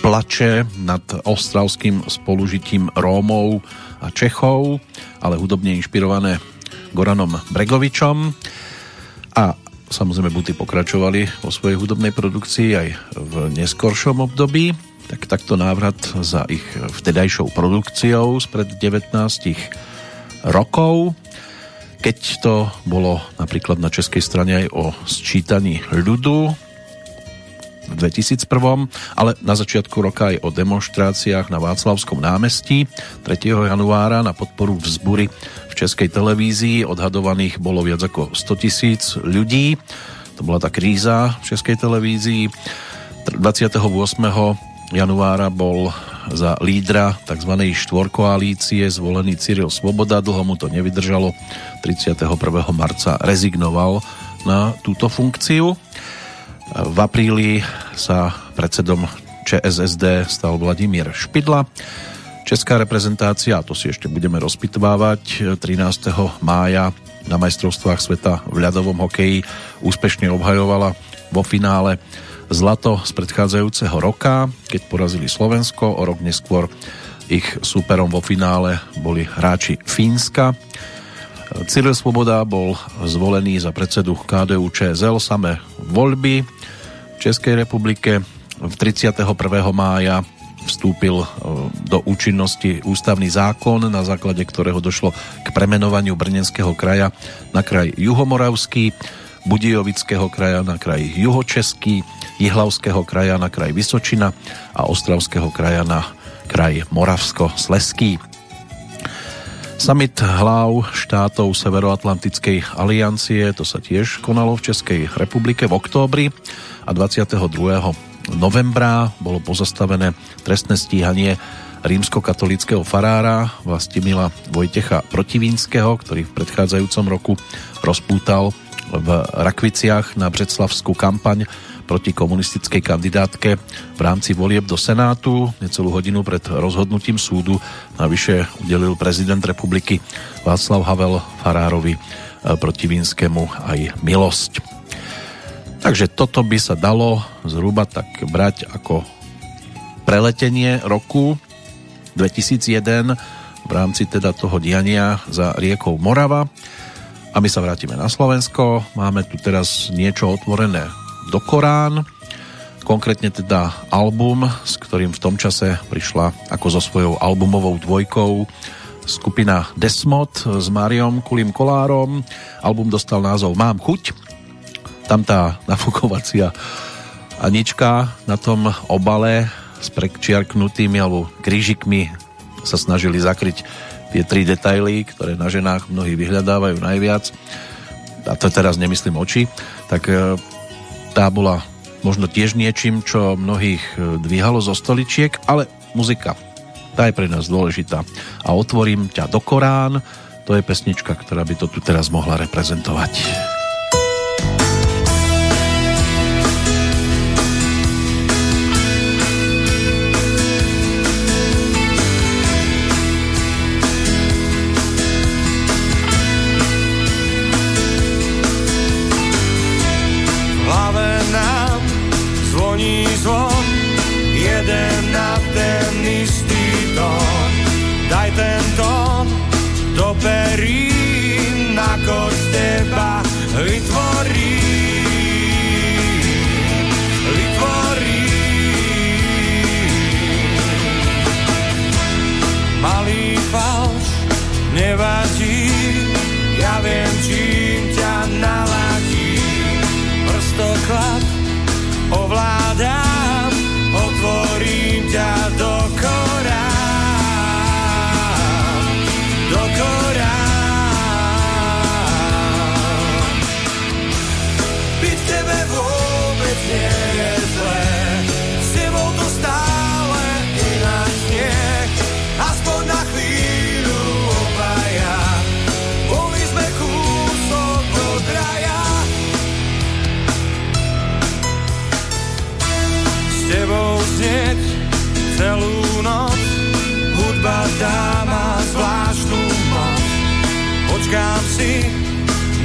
plače nad ostravským spolužitím Rómov a Čechov, ale hudobne inšpirované Goranom Bregovičom. A samozrejme Buty pokračovali vo svojej hudobnej produkcii aj v neskoršom období, tak takto návrat za ich vtedajšou produkciou spred 19 rokov, keď to bolo napríklad na českej strane aj o sčítaní ľudu v 2001, ale na začiatku roka aj o demonstráciách na Václavskom námestí 3. januára na podporu vzbury v českej televízii. Odhadovaných bolo viac ako 100 tisíc ľudí. To bola tá kríza v českej televízii. 28. januára bol za lídra tzv. štvorkoalície zvolený Cyril Svoboda. Dlho mu to nevydržalo. 31. marca rezignoval na túto funkciu. V apríli sa predsedom ČSSD stal Vladimír Špidla. Česká reprezentácia, to si ešte budeme rozpitvávať, 13. mája na majstrovstvách sveta v ľadovom hokeji úspešne obhajovala vo finále zlato z predchádzajúceho roka, keď porazili Slovensko. O rok neskôr ich súperom vo finále boli hráči Fínska. Cyril Svoboda bol zvolený za predsedu KDU ČSL samé voľby v Českej republike. V 31. mája vstúpil e, do účinnosti ústavný zákon, na základe ktorého došlo k premenovaniu Brnenského kraja na kraj Juhomoravský, Budijovického kraja na kraj Juhočeský, Jihlavského kraja na kraj Vysočina a Ostravského kraja na kraj Moravsko-Sleský. Summit hlav štátov Severoatlantickej aliancie, to sa tiež konalo v Českej republike v októbri a 22. novembra bolo pozastavené trestné stíhanie rímskokatolického farára Vlastimila Vojtecha Protivínskeho, ktorý v predchádzajúcom roku rozpútal v Rakviciach na Břeclavskú kampaň proti komunistickej kandidátke v rámci volieb do Senátu. Necelú hodinu pred rozhodnutím súdu navyše udelil prezident republiky Václav Havel Farárovi e, proti Vínskému aj milosť. Takže toto by sa dalo zhruba tak brať ako preletenie roku 2001 v rámci teda toho diania za riekou Morava. A my sa vrátime na Slovensko. Máme tu teraz niečo otvorené do Korán, konkrétne teda album, s ktorým v tom čase prišla ako so svojou albumovou dvojkou skupina Desmod s Máriom Kulým Kolárom. Album dostal názov Mám chuť. Tam tá [LAUGHS] nafukovacia Anička na tom obale s prekčiarknutými alebo krížikmi sa snažili zakryť tie tri detaily, ktoré na ženách mnohí vyhľadávajú najviac. A to teraz nemyslím oči. Tak e, tá bola možno tiež niečím, čo mnohých e, dvíhalo zo stoličiek, ale muzika, tá je pre nás dôležitá. A otvorím ťa do Korán, to je pesnička, ktorá by to tu teraz mohla reprezentovať.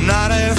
Na refrén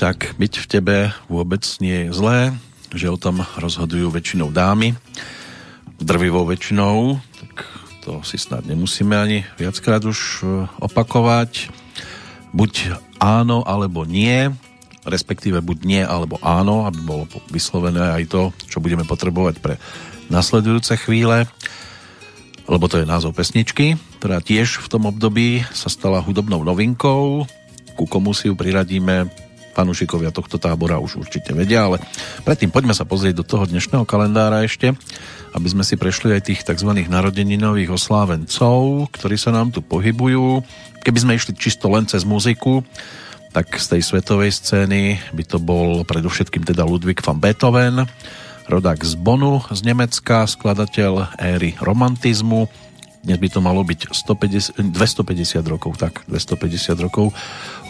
Tak, byť v tebe vôbec nie je zlé, že o tom rozhodujú väčšinou dámy, drvivou väčšinou, tak to si snad nemusíme ani viackrát už e, opakovať. Buď áno, alebo nie, respektíve buď nie, alebo áno, aby bolo vyslovené aj to, čo budeme potrebovať pre nasledujúce chvíle, lebo to je názov pesničky, ktorá tiež v tom období sa stala hudobnou novinkou, ku komu si ju priradíme fanúšikovia tohto tábora už určite vedia, ale predtým poďme sa pozrieť do toho dnešného kalendára ešte, aby sme si prešli aj tých tzv. narodeninových oslávencov, ktorí sa nám tu pohybujú. Keby sme išli čisto len cez muziku, tak z tej svetovej scény by to bol predovšetkým teda Ludwig van Beethoven, rodák z Bonu z Nemecka, skladateľ éry romantizmu, dnes by to malo byť 150, 250 rokov, tak, 250 rokov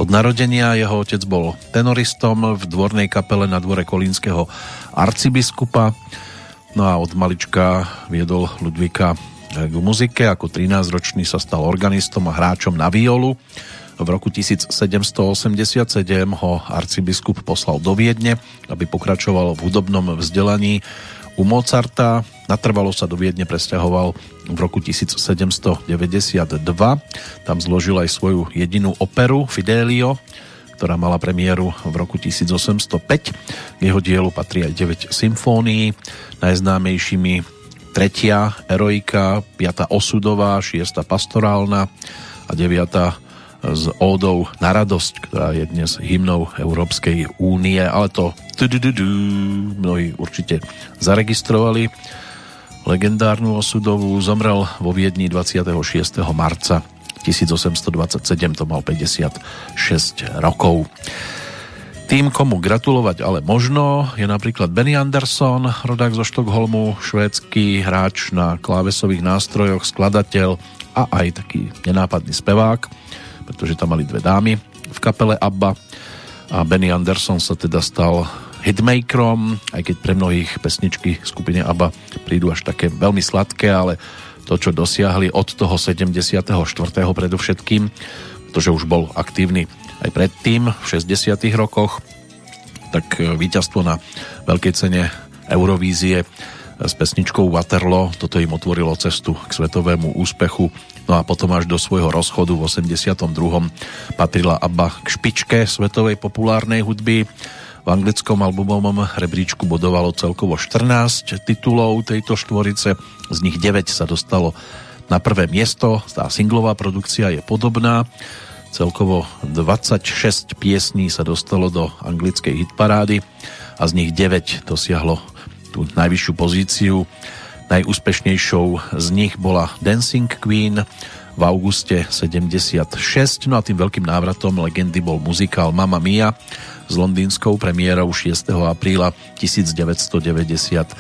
od narodenia. Jeho otec bol tenoristom v dvornej kapele na dvore kolínskeho arcibiskupa. No a od malička viedol Ludvika k muzike. Ako 13-ročný sa stal organistom a hráčom na violu. V roku 1787 ho arcibiskup poslal do Viedne, aby pokračoval v hudobnom vzdelaní u Mozarta. Natrvalo sa do Viedne presťahoval v roku 1792. Tam zložil aj svoju jedinú operu Fidelio, ktorá mala premiéru v roku 1805. K jeho dielu patrí aj 9 symfónií, najznámejšími tretia Eroika, piata Osudová, šiesta Pastorálna a deviata s ódou na radosť, ktorá je dnes hymnou Európskej únie, ale to mnohí určite zaregistrovali. Legendárnu osudovú zomrel vo Viedni 26. marca 1827, to mal 56 rokov. Tým, komu gratulovať ale možno, je napríklad Benny Anderson, rodák zo Štokholmu, švédsky hráč na klávesových nástrojoch, skladateľ a aj taký nenápadný spevák, pretože tam mali dve dámy v kapele ABBA. a Benny Anderson sa teda stal hitmakerom, aj keď pre mnohých pesničky skupine ABBA prídu až také veľmi sladké, ale to, čo dosiahli od toho 74. predovšetkým, pretože už bol aktívny aj predtým, v 60. rokoch, tak e, víťazstvo na veľkej cene Eurovízie s pesničkou Waterloo, toto im otvorilo cestu k svetovému úspechu No a potom až do svojho rozchodu v 82. patrila ABBA k špičke svetovej populárnej hudby. V anglickom albumovom rebríčku bodovalo celkovo 14 titulov tejto štvorice, z nich 9 sa dostalo na prvé miesto. Tá singlová produkcia je podobná. Celkovo 26 piesní sa dostalo do anglickej hitparády a z nich 9 dosiahlo tú najvyššiu pozíciu Najúspešnejšou z nich bola Dancing Queen v auguste 76, no a tým veľkým návratom legendy bol muzikál Mamma Mia s londýnskou premiérou 6. apríla 1999.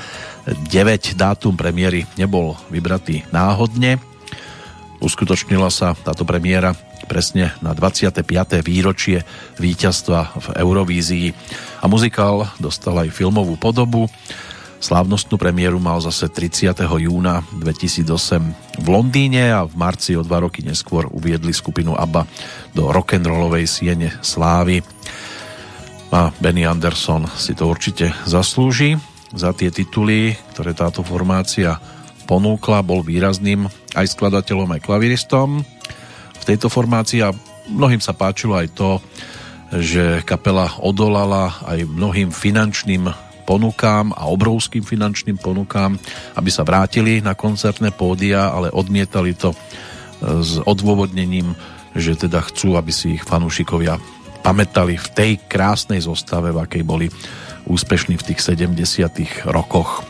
Dátum premiéry nebol vybratý náhodne. Uskutočnila sa táto premiéra presne na 25. výročie víťazstva v Eurovízii a muzikál dostal aj filmovú podobu. Slávnostnú premiéru mal zase 30. júna 2008 v Londýne a v marci o dva roky neskôr uviedli skupinu ABBA do rock'n'rollovej siene slávy. A Benny Anderson si to určite zaslúži za tie tituly, ktoré táto formácia ponúkla, bol výrazným aj skladateľom, aj klaviristom v tejto formácii a mnohým sa páčilo aj to, že kapela odolala aj mnohým finančným ponukám a obrovským finančným ponukám, aby sa vrátili na koncertné pódia, ale odmietali to e, s odôvodnením, že teda chcú, aby si ich fanúšikovia pamätali v tej krásnej zostave, v akej boli úspešní v tých 70 rokoch.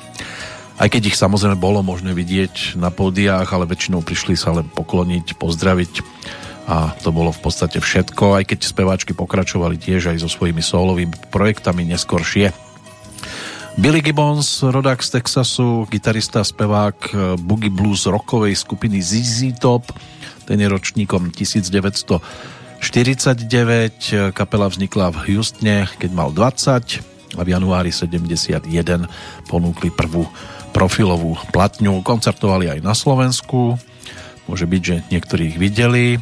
Aj keď ich samozrejme bolo možné vidieť na pódiách, ale väčšinou prišli sa len pokloniť, pozdraviť a to bolo v podstate všetko, aj keď speváčky pokračovali tiež aj so svojimi solovými projektami neskoršie. Billy Gibbons, rodák z Texasu, gitarista, spevák eh, boogie blues rockovej skupiny ZZ Top, ten je ročníkom 1949, kapela vznikla v Houstone, keď mal 20 a v januári 71 ponúkli prvú profilovú platňu, koncertovali aj na Slovensku, môže byť, že niektorí ich videli.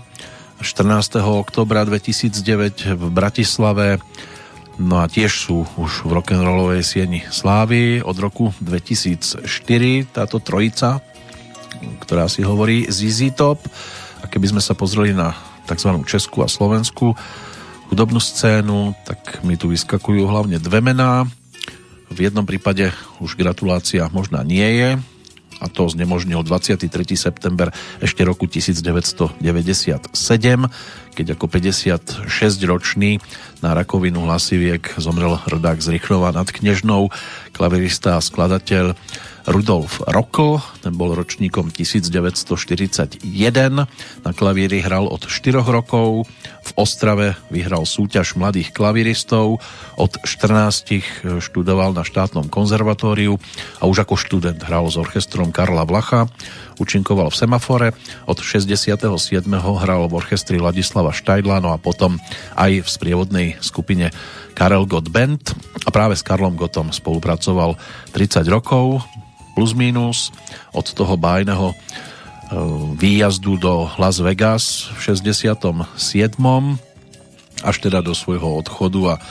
14. oktobra 2009 v Bratislave No a tiež sú už v rock'n'rollovej sieni slávy od roku 2004 táto trojica, ktorá si hovorí ZZ Top. A keby sme sa pozreli na tzv. Česku a Slovensku hudobnú scénu, tak mi tu vyskakujú hlavne dve mená. V jednom prípade už gratulácia možná nie je, a to znemožnil 23. september ešte roku 1997, keď ako 56-ročný na rakovinu hlasiviek zomrel rodák z Rychnova nad Knežnou, klavirista a skladateľ Rudolf Rokl, ten bol ročníkom 1941, na klavíri hral od 4 rokov, v Ostrave vyhral súťaž mladých klaviristov, od 14 študoval na štátnom konzervatóriu a už ako študent hral s orchestrom Karla Vlacha, účinkoval v Semafore, od 67. hral v orchestri Ladislava Štajdla, no a potom aj v sprievodnej skupine Karel Gott Band a práve s Karlom Gottom spolupracoval 30 rokov, plus minus od toho bájneho e, výjazdu do Las Vegas v 67. až teda do svojho odchodu a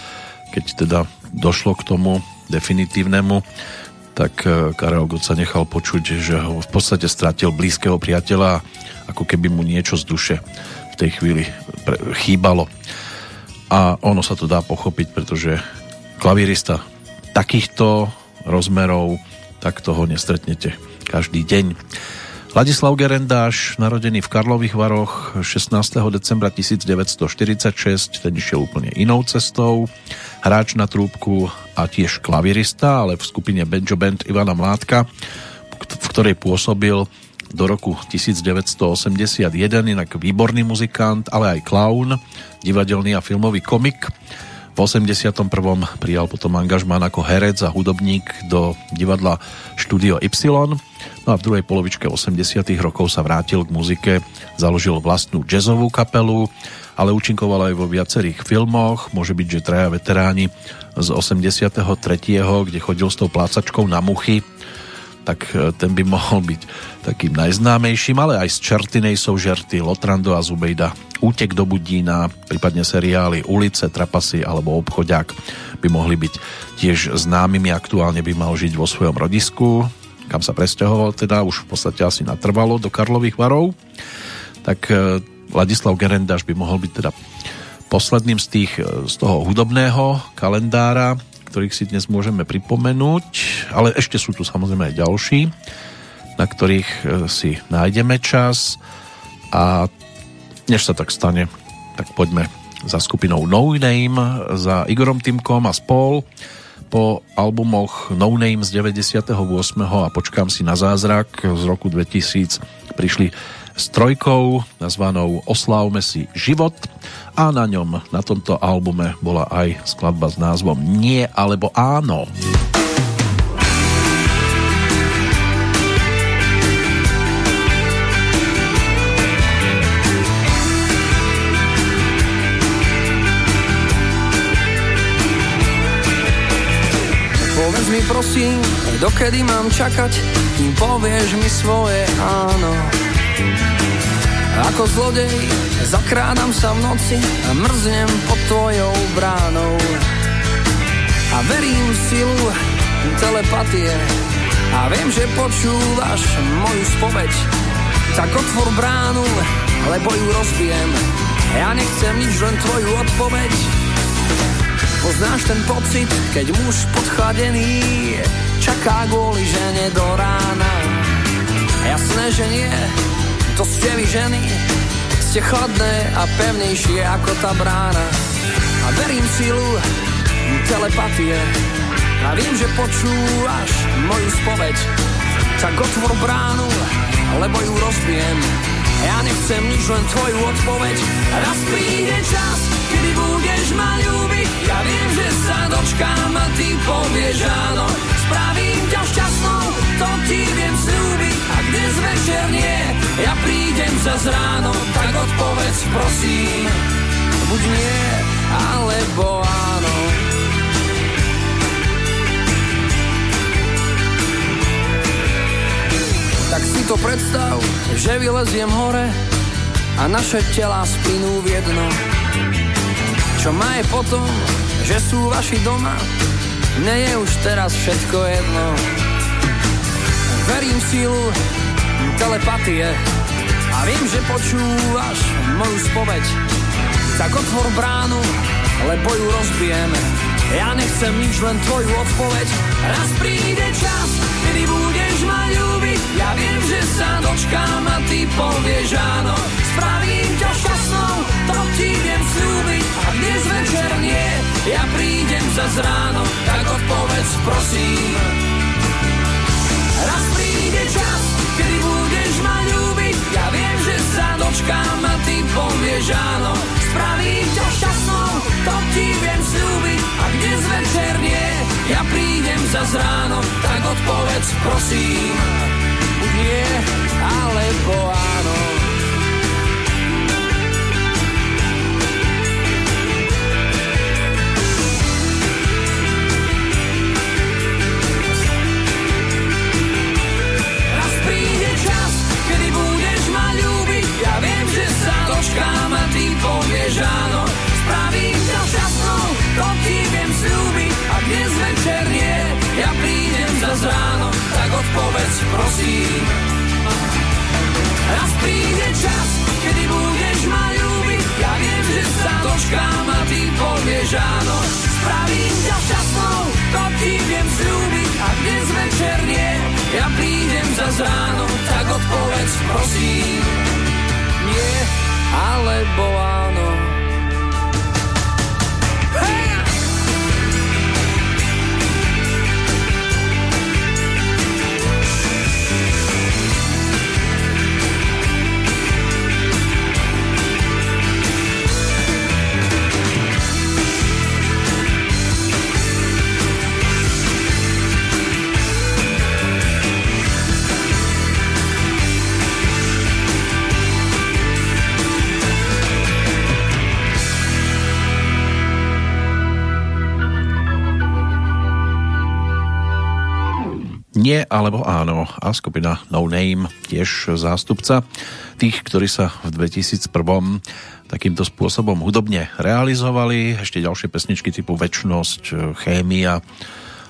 keď teda došlo k tomu definitívnemu, tak e, Karel Gott sa nechal počuť, že ho v podstate stratil blízkeho priateľa ako keby mu niečo z duše v tej chvíli chýbalo. A ono sa to dá pochopiť, pretože klavírista takýchto rozmerov tak toho nestretnete každý deň. Ladislav Gerendáš, narodený v Karlových Varoch 16. decembra 1946, ten išiel úplne inou cestou. Hráč na trúbku a tiež klavirista, ale v skupine Benjo Band Ivana Mládka, v ktorej pôsobil do roku 1981, inak výborný muzikant, ale aj klaun, divadelný a filmový komik v 81. prijal potom angažmán ako herec a hudobník do divadla Studio Y. No a v druhej polovičke 80. rokov sa vrátil k muzike, založil vlastnú jazzovú kapelu ale účinkovala aj vo viacerých filmoch. Môže byť, že traja veteráni z 83., kde chodil s tou plácačkou na muchy, tak e, ten by mohol byť takým najznámejším, ale aj z Čertinej sú žerty Lotrando a Zubejda Útek do Budína, prípadne seriály Ulice, Trapasy alebo Obchodiak by mohli byť tiež známymi. Aktuálne by mal žiť vo svojom rodisku, kam sa presťahoval teda už v podstate asi natrvalo do Karlových varov. Tak e, Ladislav Gerendáš by mohol byť teda posledným z, tých, e, z toho hudobného kalendára ktorých si dnes môžeme pripomenúť, ale ešte sú tu samozrejme aj ďalší, na ktorých e, si nájdeme čas. A než sa tak stane, tak poďme za skupinou No Name, za Igorom Timkom a spol po albumoch No Name z 98. a Počkám si na zázrak z roku 2000 prišli s trojkou nazvanou Oslávme si život a na ňom, na tomto albume bola aj skladba s názvom Nie alebo áno. Povedz mi prosím, dokedy mám čakať, kým povieš mi svoje áno. Ako zlodej zakrádam sa v noci a mrznem pod tvojou bránou. A verím v silu telepatie a viem, že počúvaš moju spoveď. Tak otvor bránu, lebo ju rozbijem. Ja nechcem nič, len tvoju odpoveď. Poznáš ten pocit, keď muž podchladený čaká kvôli žene do rána. Jasné, že nie, to ste vy ženy, ste chladné a pevnejšie ako tá brána. A verím silu telepatie a viem, že počúvaš moju spoveď. Tak otvor bránu, lebo ju rozbijem. Ja nechcem nič, len tvoju odpoveď. Raz príde čas, kedy budeš ma ľúbiť. Ja viem, že sa dočkám a ty povieš áno. Spravím ťa šťastnou, to ti viem slúbiť. A dnes večer nie, ja prídem za ráno, tak odpovedz prosím. Buď nie, alebo áno. Tak si to predstav, že vyleziem hore a naše telá splynú v jedno. Čo má je potom, že sú vaši doma, mne je už teraz všetko jedno. Verím v sílu telepatie a viem, že počúvaš moju spoveď. Tak otvor bránu, lebo ju rozbijeme. Ja nechcem nič, len tvoju odpoveď. Raz príde čas, kedy budeš ma ľúbiť. Ja viem, že sa dočkám a ty povieš áno. Spravím ťa šťastnou, to ti viem slúbiť. A dnes večer nie, ja prídem za ráno, tak odpovedz prosím. Raz príde čas, kedy budeš ma ľúbiť. Ja viem, že sa dočkám a ty povieš áno. Spravím ťa šťastnou, to ti viem slúbiť. A dnes večer nie, ja prídem za ráno, tak odpovedz prosím. Buď nie, alebo áno. Raz ráno, tak odpovedz prosím. Raz príde čas, kedy budeš ma ľúbiť. Ja viem, že sa dočkám a ty povieš áno. Spravím ťa šťastnou, to ti viem slúbiť. A dnes večer nie, ja prídem za ráno, tak odpovedz prosím. Nie, alebo áno. Nie alebo áno a skupina No Name tiež zástupca tých, ktorí sa v 2001 takýmto spôsobom hudobne realizovali. Ešte ďalšie pesničky typu Večnosť, Chémia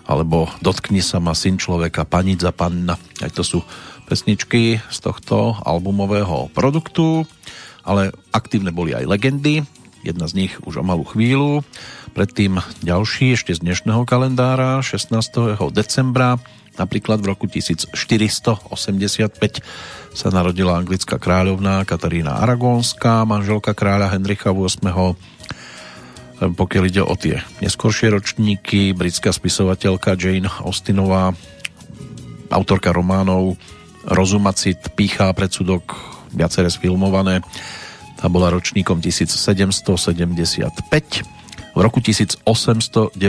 alebo Dotkni sa ma syn človeka, Panica panna. Aj to sú pesničky z tohto albumového produktu, ale aktívne boli aj legendy. Jedna z nich už o malú chvíľu. Predtým ďalší ešte z dnešného kalendára 16. decembra napríklad v roku 1485 sa narodila anglická kráľovná Katarína Aragónska, manželka kráľa Henricha VIII. Pokiaľ ide o tie neskôršie ročníky, britská spisovateľka Jane Austenová, autorka románov Rozumacit, Pícha, predsudok, viaceré sfilmované, tá bola ročníkom 1775 v roku 1898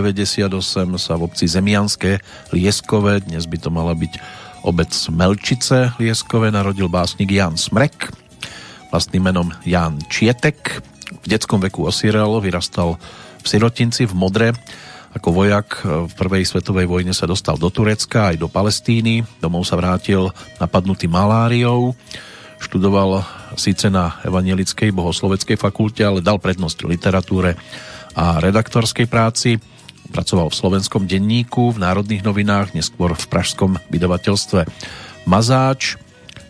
sa v obci Zemianské Lieskové, dnes by to mala byť obec Melčice Lieskové, narodil básnik Jan Smrek, vlastným menom Jan Čietek. V detskom veku osirel, vyrastal v Sirotinci v Modre. Ako vojak v prvej svetovej vojne sa dostal do Turecka aj do Palestíny. Domov sa vrátil napadnutý maláriou. Študoval síce na Evangelickej bohosloveckej fakulte, ale dal prednosť literatúre a redaktorskej práci. Pracoval v slovenskom denníku, v Národných novinách, neskôr v pražskom vydavateľstve Mazáč.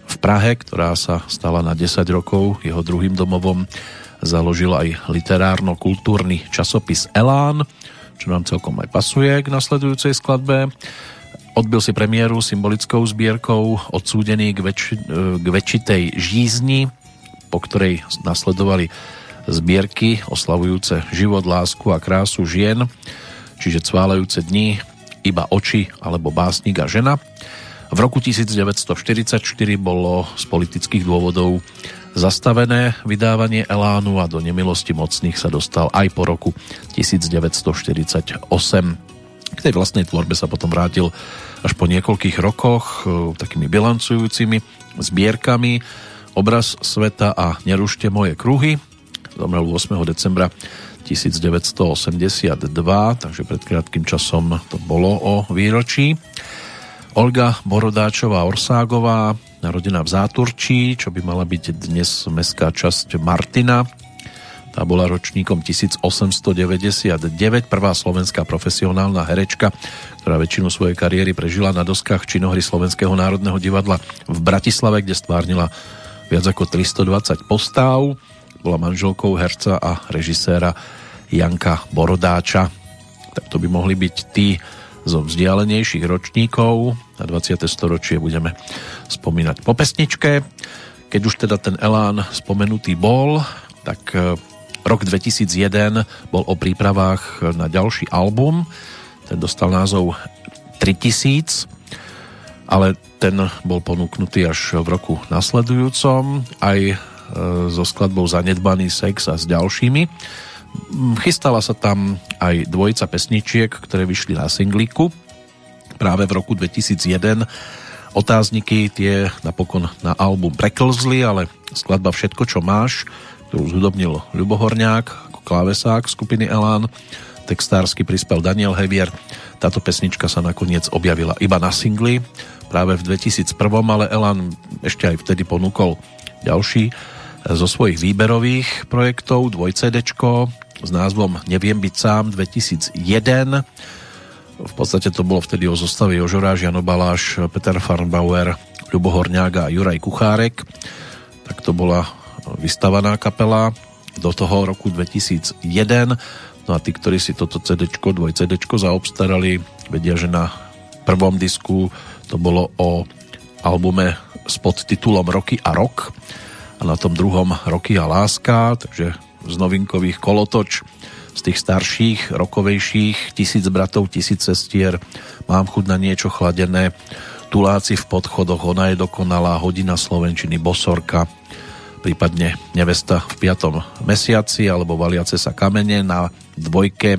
V Prahe, ktorá sa stala na 10 rokov jeho druhým domovom, založil aj literárno-kultúrny časopis Elán, čo nám celkom aj pasuje k nasledujúcej skladbe. Odbil si premiéru symbolickou zbierkou Odsúdený k, väč- k väčšitej žízni, po ktorej nasledovali zbierky oslavujúce život, lásku a krásu žien, čiže cválajúce dni, iba oči alebo básnik a žena. V roku 1944 bolo z politických dôvodov zastavené vydávanie Elánu a do nemilosti mocných sa dostal aj po roku 1948. K tej vlastnej tvorbe sa potom vrátil až po niekoľkých rokoch e, takými bilancujúcimi zbierkami Obraz sveta a Nerušte moje kruhy zomrel 8. decembra 1982, takže pred krátkým časom to bolo o výročí. Olga Borodáčová Orságová, narodená v Záturčí, čo by mala byť dnes mestská časť Martina. Tá bola ročníkom 1899, prvá slovenská profesionálna herečka, ktorá väčšinu svojej kariéry prežila na doskách činohry Slovenského národného divadla v Bratislave, kde stvárnila viac ako 320 postáv bola manželkou herca a režiséra Janka Borodáča. Tak to by mohli byť tí zo vzdialenejších ročníkov. Na 20. storočie budeme spomínať po pesničke. Keď už teda ten Elán spomenutý bol, tak e, rok 2001 bol o prípravách na ďalší album. Ten dostal názov 3000, ale ten bol ponúknutý až v roku nasledujúcom. Aj so skladbou Zanedbaný sex a s ďalšími. Chystala sa tam aj dvojica pesničiek, ktoré vyšli na singliku práve v roku 2001. Otázniky tie napokon na album preklzli, ale skladba Všetko, čo máš, ktorú zhudobnil Ľubohorňák ako klávesák skupiny Elán, textársky prispel Daniel Hevier. Táto pesnička sa nakoniec objavila iba na singli práve v 2001, ale Elan ešte aj vtedy ponúkol ďalší zo svojich výberových projektov dvoj CDčko s názvom Neviem byť sám 2001 v podstate to bolo vtedy o zostave Jožora, Jano Baláš, Peter Farnbauer, Ľubo Horňák a Juraj Kuchárek. Tak to bola vystavaná kapela do toho roku 2001 no a tí, ktorí si toto CDčko, dvoj CDčko zaobstarali vedia, že na prvom disku to bolo o albume s podtitulom Roky a rok a na tom druhom Roky a láska, takže z novinkových kolotoč, z tých starších, rokovejších, tisíc bratov, tisíc sestier, mám chud na niečo chladené, tuláci v podchodoch, ona je dokonalá, hodina Slovenčiny, bosorka, prípadne nevesta v piatom mesiaci alebo valiace sa kamene na dvojke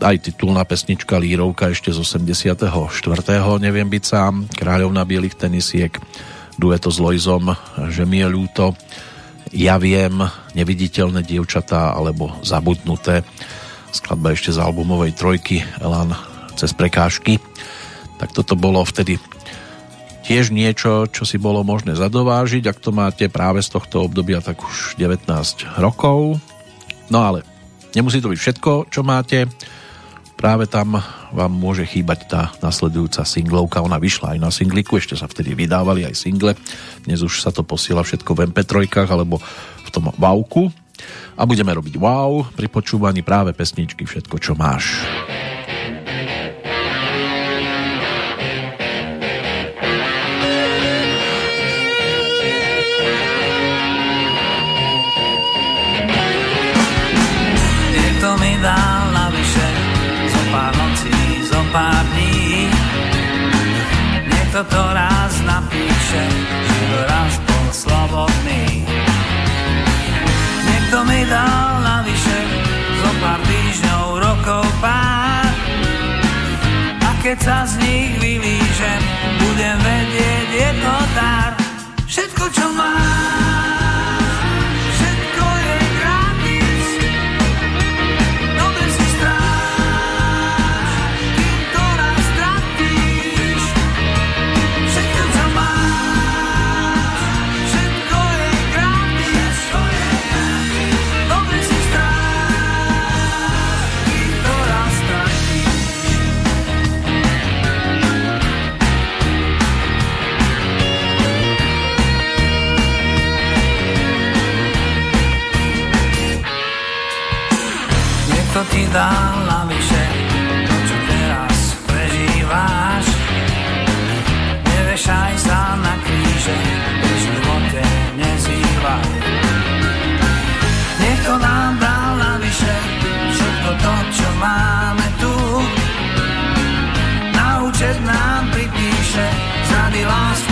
aj titulná pesnička Lírovka ešte z 84. neviem byť sám, Kráľovna bielých tenisiek dueto s Lojzom, že mi je ľúto, ja viem, neviditeľné dievčatá alebo zabudnuté. Skladba ešte z albumovej trojky Elan cez prekážky. tak toto bolo vtedy tiež niečo, čo si bolo možné zadovážiť, ak to máte práve z tohto obdobia tak už 19 rokov. No ale nemusí to byť všetko, čo máte. Práve tam vám môže chýbať tá nasledujúca singlovka. Ona vyšla aj na singliku, ešte sa vtedy vydávali aj single. Dnes už sa to posiela všetko v MP3 alebo v tom wowku. A budeme robiť wow pri počúvaní práve pesničky Všetko, čo máš. Pár nocí, zo pár dní. Niekto to raz napíše, že raz bol slobodný. Niekto mi dal navyše zo pár týždňov, rokov pár. A keď sa z nich vylížem, budem vedieť, je to dar. Všetko, čo mám, Niekto ti dal navyše to, čo teraz prežíváš. Nevešaj sa na kríže, v živote nezývaj. Niekto nám dal navyše všetko to, čo máme tu. Na účet nám pripíše z rady lásku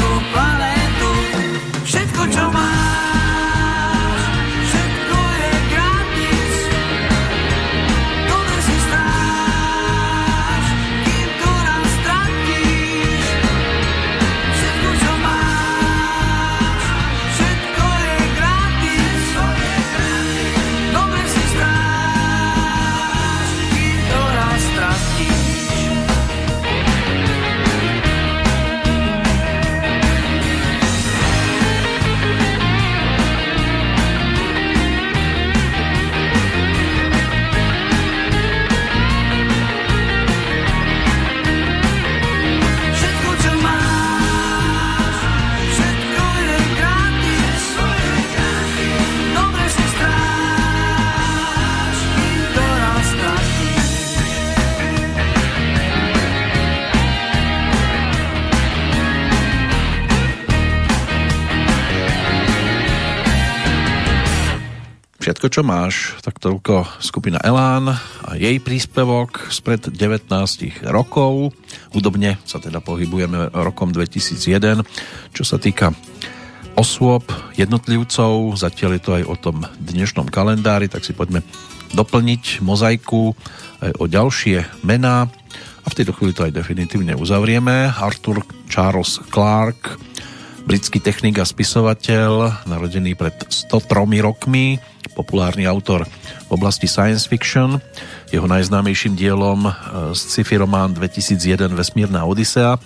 Všetko, čo máš, tak toľko skupina Elán a jej príspevok spred 19 rokov. Hudobne sa teda pohybujeme rokom 2001. Čo sa týka osôb, jednotlivcov, zatiaľ je to aj o tom dnešnom kalendári, tak si poďme doplniť mozaiku aj o ďalšie mená a v tejto chvíli to aj definitívne uzavrieme. Arthur Charles Clarke, britský technik a spisovateľ, narodený pred 103 rokmi, populárny autor v oblasti science fiction. Jeho najznámejším dielom e, sci-fi román 2001 Vesmírna Odisea,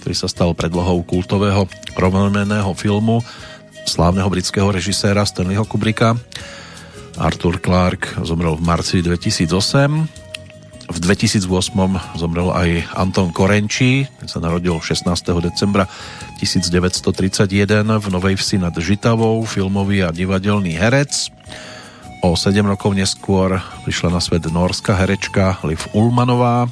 ktorý sa stal predlohou kultového rovnomenného filmu slávneho britského režiséra Stanleyho Kubricka. Arthur Clarke zomrel v marci 2008. V 2008 zomrel aj Anton Korenčí, ten sa narodil 16. decembra 1931 v Novej Vsi nad Žitavou, filmový a divadelný herec. O 7 rokov neskôr prišla na svet norská herečka Liv Ulmanová,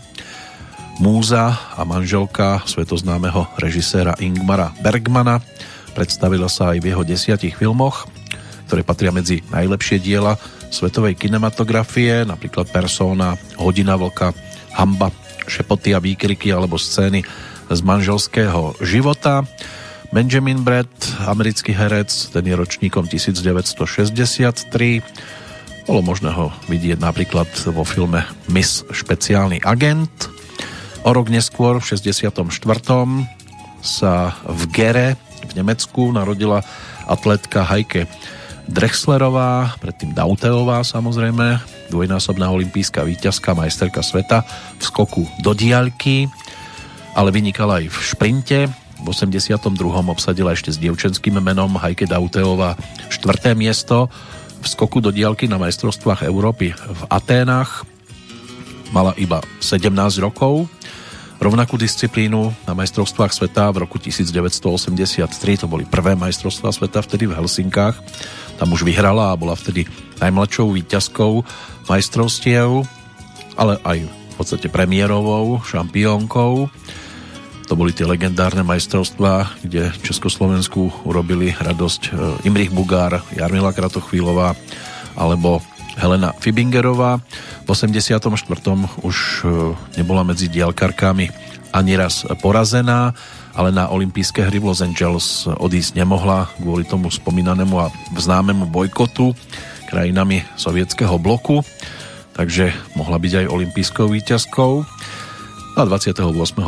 múza a manželka svetoznámeho režiséra Ingmara Bergmana. Predstavila sa aj v jeho desiatich filmoch, ktoré patria medzi najlepšie diela svetovej kinematografie, napríklad Persona, Hodina vlka, Hamba, Šepoty a výkriky alebo scény z manželského života. Benjamin Brett, americký herec, ten je ročníkom 1963. Bolo možné ho vidieť napríklad vo filme Miss špeciálny agent. O rok neskôr, v 64. sa v Gere v Nemecku narodila atletka Heike Drexlerová, predtým Dauteová samozrejme, dvojnásobná olimpijská víťazka, majsterka sveta v skoku do diaľky. ale vynikala aj v šprinte. V 82. obsadila ešte s dievčenským menom Heike Dauteová štvrté miesto v skoku do diálky na majstrovstvách Európy v Aténach. Mala iba 17 rokov. Rovnakú disciplínu na majstrovstvách sveta v roku 1983, to boli prvé majstrovstvá sveta vtedy v Helsinkách. Tam už vyhrala a bola vtedy najmladšou výťazkou majstrovstiev, ale aj v podstate premiérovou šampiónkou. To boli tie legendárne majstrovstvá, kde Československu urobili radosť e, Imrich Bugár, Jarmila Kratochvílová alebo Helena Fibingerová. V 84. už e, nebola medzi dielkarkami ani raz porazená, ale na olympijské hry v Los Angeles odísť nemohla kvôli tomu spomínanému a známemu bojkotu krajinami sovietského bloku, takže mohla byť aj olympijskou výťazkou. A 28.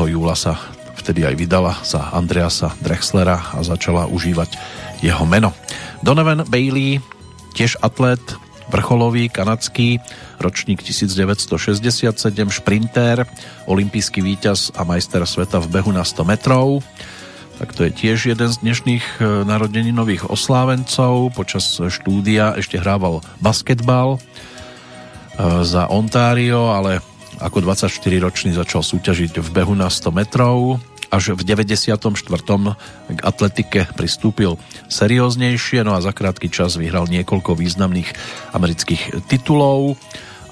júla sa vtedy aj vydala za Andreasa Drexlera a začala užívať jeho meno. Donovan Bailey, tiež atlet, vrcholový, kanadský, ročník 1967, šprintér, olimpijský víťaz a majster sveta v behu na 100 metrov. Tak to je tiež jeden z dnešných e, narodeninových oslávencov. Počas štúdia ešte hrával basketbal e, za Ontario, ale ako 24-ročný začal súťažiť v behu na 100 metrov až v 94. k atletike pristúpil serióznejšie, no a za krátky čas vyhral niekoľko významných amerických titulov,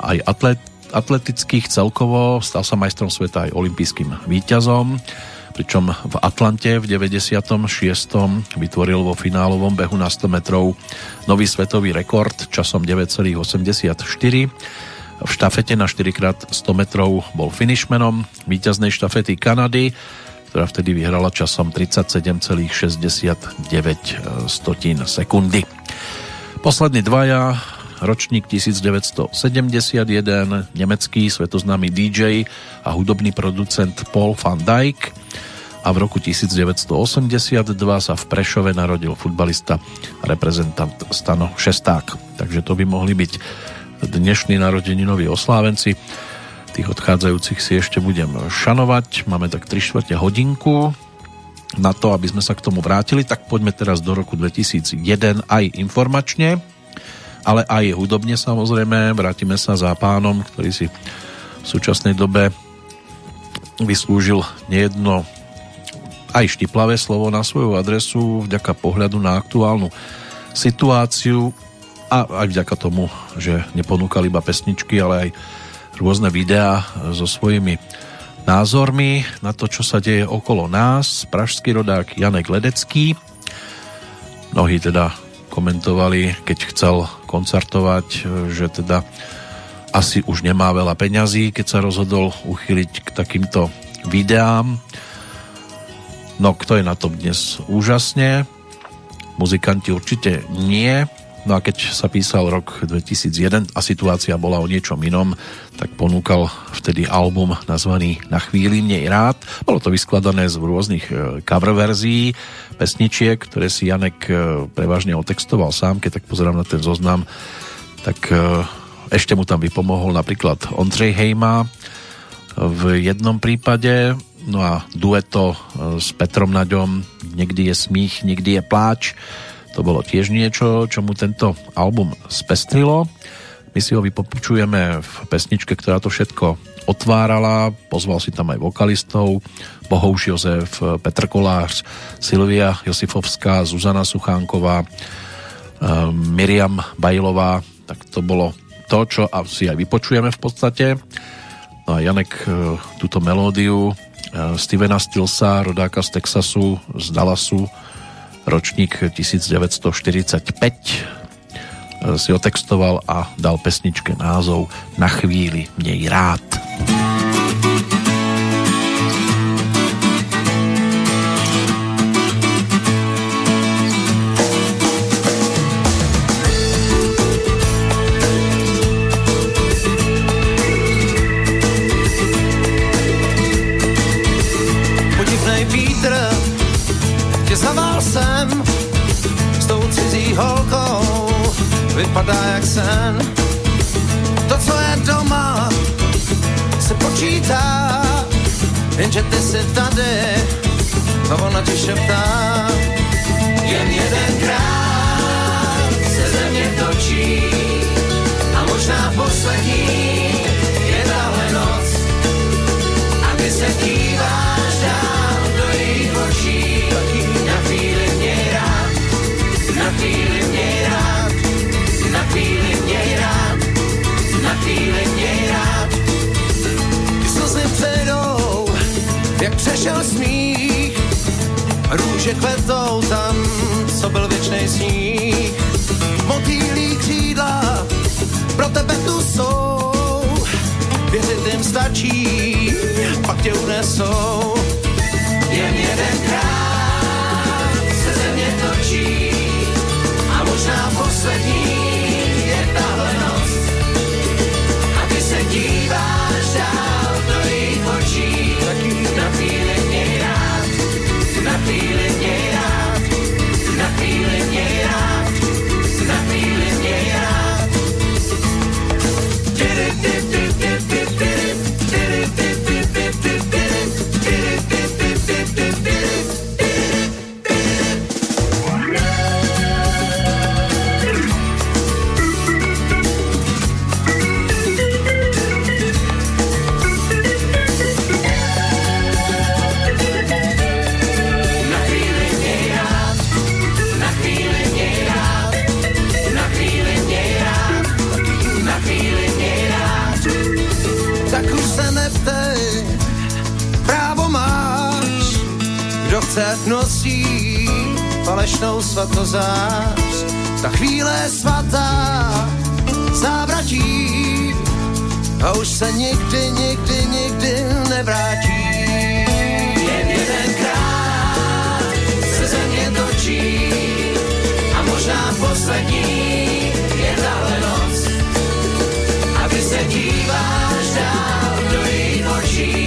aj atlet, atletických celkovo, stal sa majstrom sveta aj olympijským víťazom, pričom v Atlante v 96. vytvoril vo finálovom behu na 100 metrov nový svetový rekord časom 9,84 v štafete na 4x100 metrov bol finishmanom víťaznej štafety Kanady ktorá vtedy vyhrala časom 37,69 sekundy. Poslední dvaja, ročník 1971, nemecký svetoznámy DJ a hudobný producent Paul van Dijk a v roku 1982 sa v Prešove narodil futbalista reprezentant Stano Šesták. Takže to by mohli byť dnešní narodeninoví oslávenci. Tých odchádzajúcich si ešte budem šanovať. Máme tak 3 čtvrte hodinku na to, aby sme sa k tomu vrátili, tak poďme teraz do roku 2001 aj informačne, ale aj hudobne samozrejme. Vrátime sa za pánom, ktorý si v súčasnej dobe vyslúžil nejedno aj štiplavé slovo na svoju adresu vďaka pohľadu na aktuálnu situáciu a aj vďaka tomu, že neponúkal iba pesničky, ale aj rôzne videá so svojimi názormi na to, čo sa deje okolo nás. Pražský rodák Janek Ledecký. Mnohí teda komentovali, keď chcel koncertovať, že teda asi už nemá veľa peňazí, keď sa rozhodol uchyliť k takýmto videám. No, kto je na tom dnes úžasne? Muzikanti určite nie, No a keď sa písal rok 2001 a situácia bola o niečom inom, tak ponúkal vtedy album nazvaný Na chvíli mnej rád. Bolo to vyskladané z rôznych e, cover verzií, pesničiek, ktoré si Janek e, prevažne otextoval sám. Keď tak pozerám na ten zoznam, tak e, ešte mu tam vypomohol napríklad Ondřej Hejma v jednom prípade, no a dueto s Petrom Naďom Niekdy je smích, niekdy je pláč to bolo tiež niečo, čo mu tento album spestrilo. My si ho vypočujeme v pesničke, ktorá to všetko otvárala. Pozval si tam aj vokalistov. Bohouš Jozef, Petr Kolář, Silvia Josifovská, Zuzana Suchánková, eh, Miriam Bajlová. Tak to bolo to, čo si aj vypočujeme v podstate. No a Janek eh, túto melódiu eh, Stevena Stilsa, rodáka z Texasu, z Dallasu, ročník 1945 si otextoval a dal pesničke názov Na chvíli mnej rád. vypadá jenže ty si tady a ona ti šeptá. Jen jedenkrát se země točí a možná poslední je tahle noc. A ty se díváš dál do jejich očí, na chvíli mě rád, na chvíli jak přešel smích, růže kvetou tam, co byl věčný sníh. Motýlí křídla, pro tebe tu jsou, věřit jim stačí, pak tě unesou. Jen jedenkrát falešnou svatozář. Ta chvíle svatá, závratí a už se nikdy, nikdy, nikdy nevrátí. Jen jedenkrát se země točí a možná poslední je tahle noc. A ty se díváš dál do jejich očí,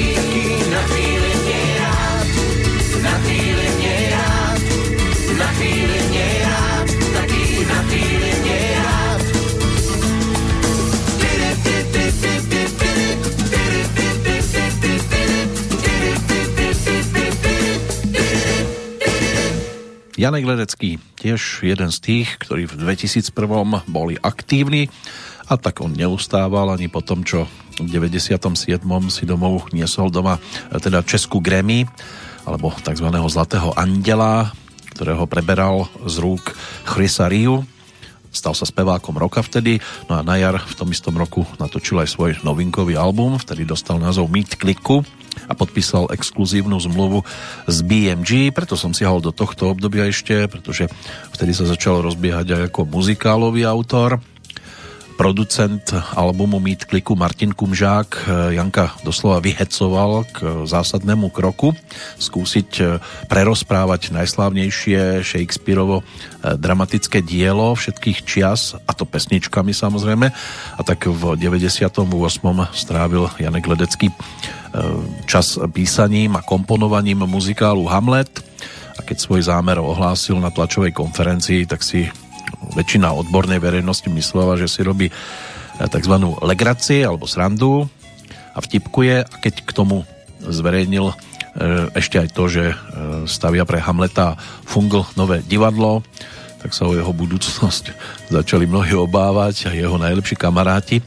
Janek Ledecký, tiež jeden z tých, ktorí v 2001 boli aktívni a tak on neustával ani po tom, čo v 97. si domov niesol doma teda Českú Grammy alebo tzv. Zlatého andela, ktorého preberal z rúk Chrisa Riu. Stal sa spevákom roka vtedy, no a na jar v tom istom roku natočil aj svoj novinkový album, vtedy dostal názov Meet Kliku a podpísal exkluzívnu zmluvu z BMG, preto som siahol do tohto obdobia ešte, pretože vtedy sa začal rozbiehať aj ako muzikálový autor. Producent albumu Meet Kliku Martin Kumžák Janka doslova vyhecoval k zásadnému kroku skúsiť prerozprávať najslávnejšie Shakespeareovo dramatické dielo všetkých čias, a to pesničkami samozrejme. A tak v 98. strávil Janek Ledecký čas písaním a komponovaním muzikálu Hamlet a keď svoj zámer ohlásil na tlačovej konferencii, tak si väčšina odbornej verejnosti myslela, že si robí tzv. legraci alebo srandu a vtipkuje a keď k tomu zverejnil ešte aj to, že stavia pre Hamleta Fungl nové divadlo, tak sa o jeho budúcnosť [LAUGHS] začali mnohí obávať a jeho najlepší kamaráti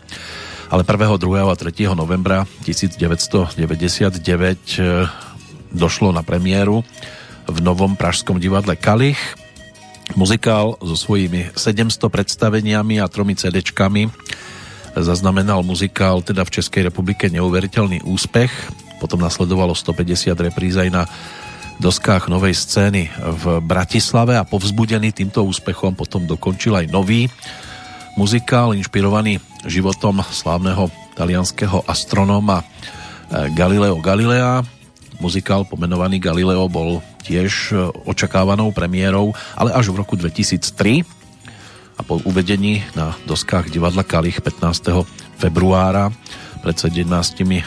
ale 1., 2. a 3. novembra 1999 došlo na premiéru v novom pražskom divadle Kalich. Muzikál so svojimi 700 predstaveniami a tromi CDčkami zaznamenal muzikál teda v Českej republike neuveriteľný úspech. Potom nasledovalo 150 repríz aj na doskách novej scény v Bratislave a povzbudený týmto úspechom potom dokončil aj nový muzikál inšpirovaný životom slávneho talianského astronóma Galileo Galilea. Muzikál pomenovaný Galileo bol tiež očakávanou premiérou, ale až v roku 2003 a po uvedení na doskách divadla Kalich 15. februára pred 17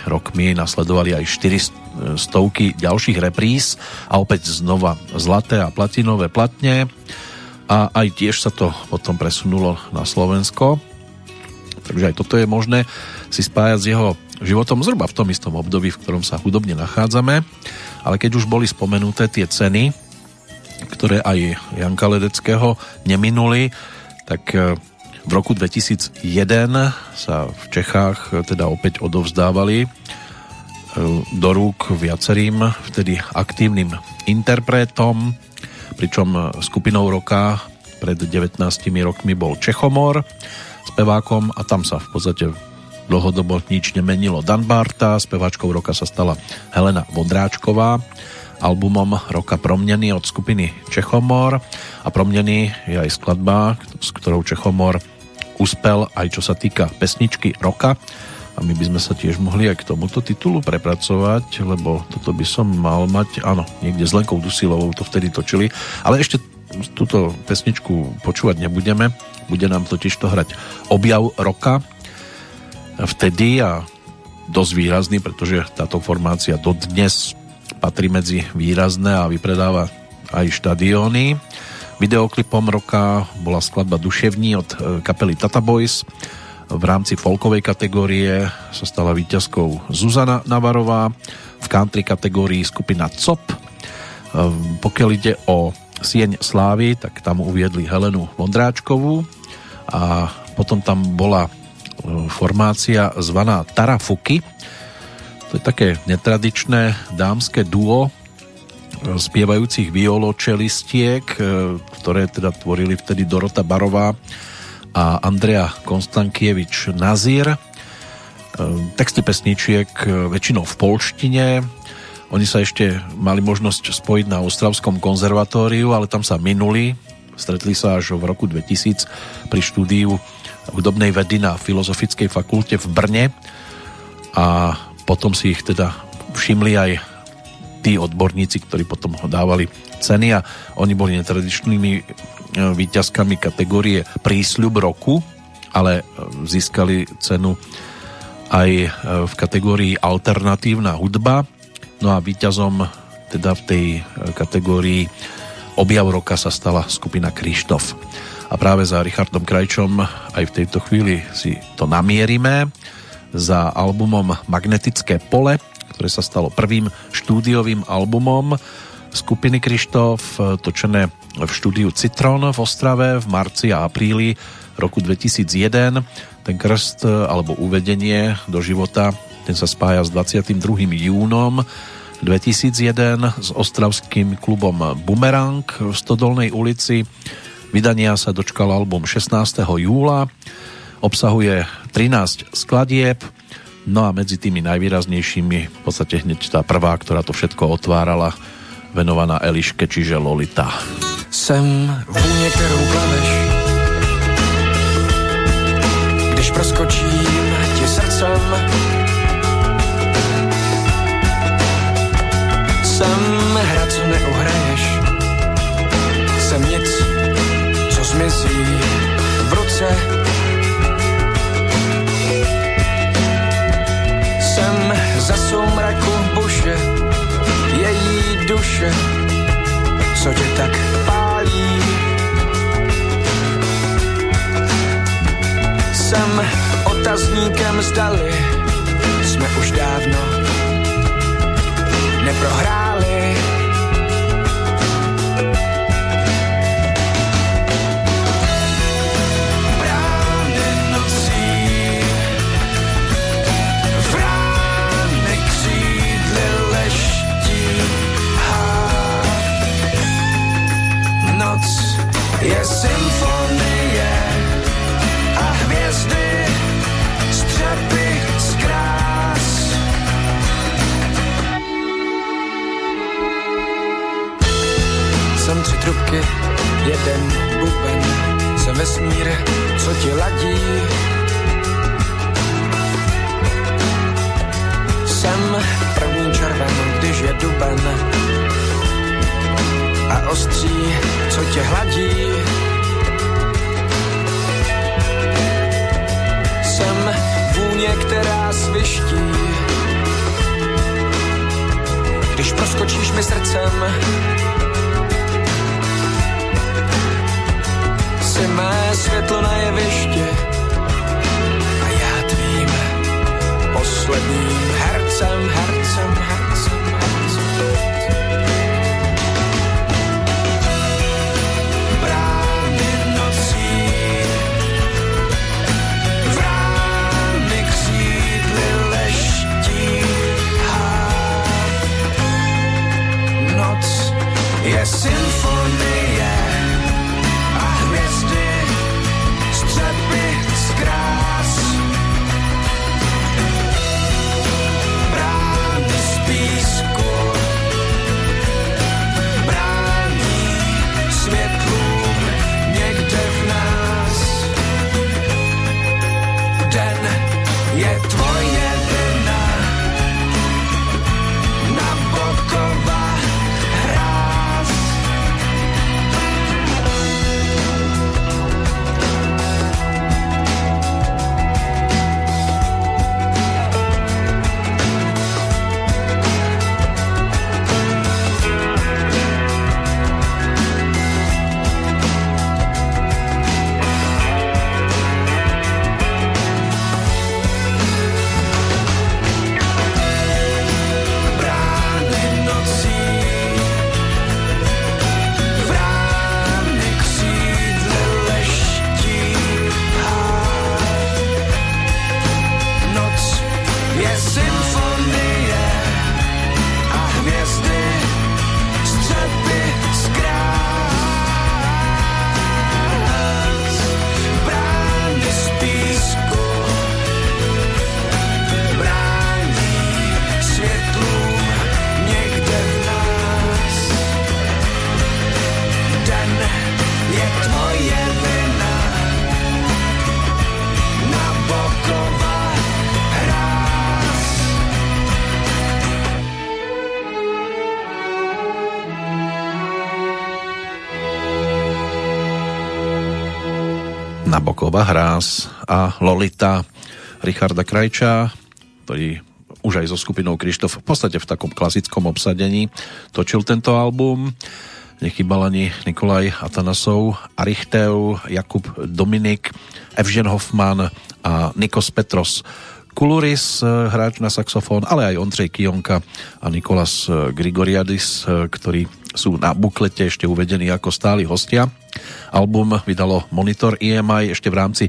rokmi nasledovali aj 4 stovky ďalších repríz a opäť znova zlaté a platinové platne a aj tiež sa to potom presunulo na Slovensko takže aj toto je možné si spájať s jeho životom zhruba v tom istom období, v ktorom sa hudobne nachádzame. Ale keď už boli spomenuté tie ceny, ktoré aj Janka Ledeckého neminuli, tak e, v roku 2001 sa v Čechách teda opäť odovzdávali do rúk viacerým vtedy aktívnym interpretom, pričom skupinou roka pred 19 rokmi bol Čechomor spevákom a tam sa v podstate dlhodobo nič nemenilo. Dan speváčkou roka sa stala Helena Vodráčková, albumom roka Promnený od skupiny Čechomor. A Promnený je aj skladba, s ktorou Čechomor uspel aj čo sa týka pesničky roka. A my by sme sa tiež mohli aj k tomuto titulu prepracovať, lebo toto by som mal mať, áno, niekde s Lenkou Dusilovou to vtedy točili, ale ešte túto pesničku počúvať nebudeme, bude nám totiž to hrať objav roka vtedy a dosť výrazný, pretože táto formácia dodnes patrí medzi výrazné a vypredáva aj štadióny. Videoklipom roka bola skladba Duševní od kapely Tata Boys, v rámci folkovej kategórie sa stala víťazkou Zuzana Navarová, v country kategórii skupina COP. Ehm, pokiaľ ide o Sieň Slávy, tak tam uviedli Helenu Vondráčkovú a potom tam bola e, formácia zvaná Tarafuky. To je také netradičné dámske duo spievajúcich violočelistiek, e, ktoré teda tvorili vtedy Dorota Barová a Andrea Konstankievič Nazír. E, texty pesničiek e, väčšinou v polštine. Oni sa ešte mali možnosť spojiť na Ostravskom konzervatóriu, ale tam sa minuli. Stretli sa až v roku 2000 pri štúdiu hudobnej vedy na Filozofickej fakulte v Brne a potom si ich teda všimli aj tí odborníci, ktorí potom ho dávali ceny a oni boli netradičnými výťazkami kategórie Prísľub roku, ale e, získali cenu aj e, v kategórii Alternatívna hudba. No a výťazom teda v tej e, kategórii Objav roka sa stala skupina Krištof. A práve za Richardom Krajčom aj v tejto chvíli si to namierime za albumom Magnetické pole, ktoré sa stalo prvým štúdiovým albumom skupiny Krištof, točené v štúdiu Citron v Ostrave v marci a apríli roku 2001. Ten krst alebo uvedenie do života ten sa spája s 22. júnom 2001 s ostravským klubom Bumerang v Stodolnej ulici. Vydania sa dočkal album 16. júla. Obsahuje 13 skladieb, no a medzi tými najvýraznejšími v podstate hneď tá prvá, ktorá to všetko otvárala, venovaná Eliške, čiže Lolita. Jsem vůně, kterou plaveš, když proskočím ti srdcem. Jsem zmizí v ruce. Jsem za soumraku buše, její duše, co tě tak pálí. Jsem otazníkem zdali, jsme už dávno neprohráli. Jeden buben, jsem vesmír, co ti ladí. Jsem první červen, když je duben, a ostří, co tě hladí. Jsem vůně, která sviští, když proskočíš mi srdcem. Jsi mé světlo na jeviště a já tvým posledním hercem, hercem, hercem, hercem. Noc je symfonie Nabokova hráz a Lolita Richarda Krajča, ktorý už aj so skupinou Krištof v podstate v takom klasickom obsadení točil tento album. Nechybal ani Nikolaj Atanasov, Arichtev, Jakub Dominik, Evžen Hoffman a Nikos Petros. Kuluris, eh, hráč na saxofón, ale aj Ondřej Kionka a Nikolas eh, Grigoriadis, eh, ktorí sú na buklete ešte uvedení ako stáli hostia. Album vydalo Monitor EMI ešte v rámci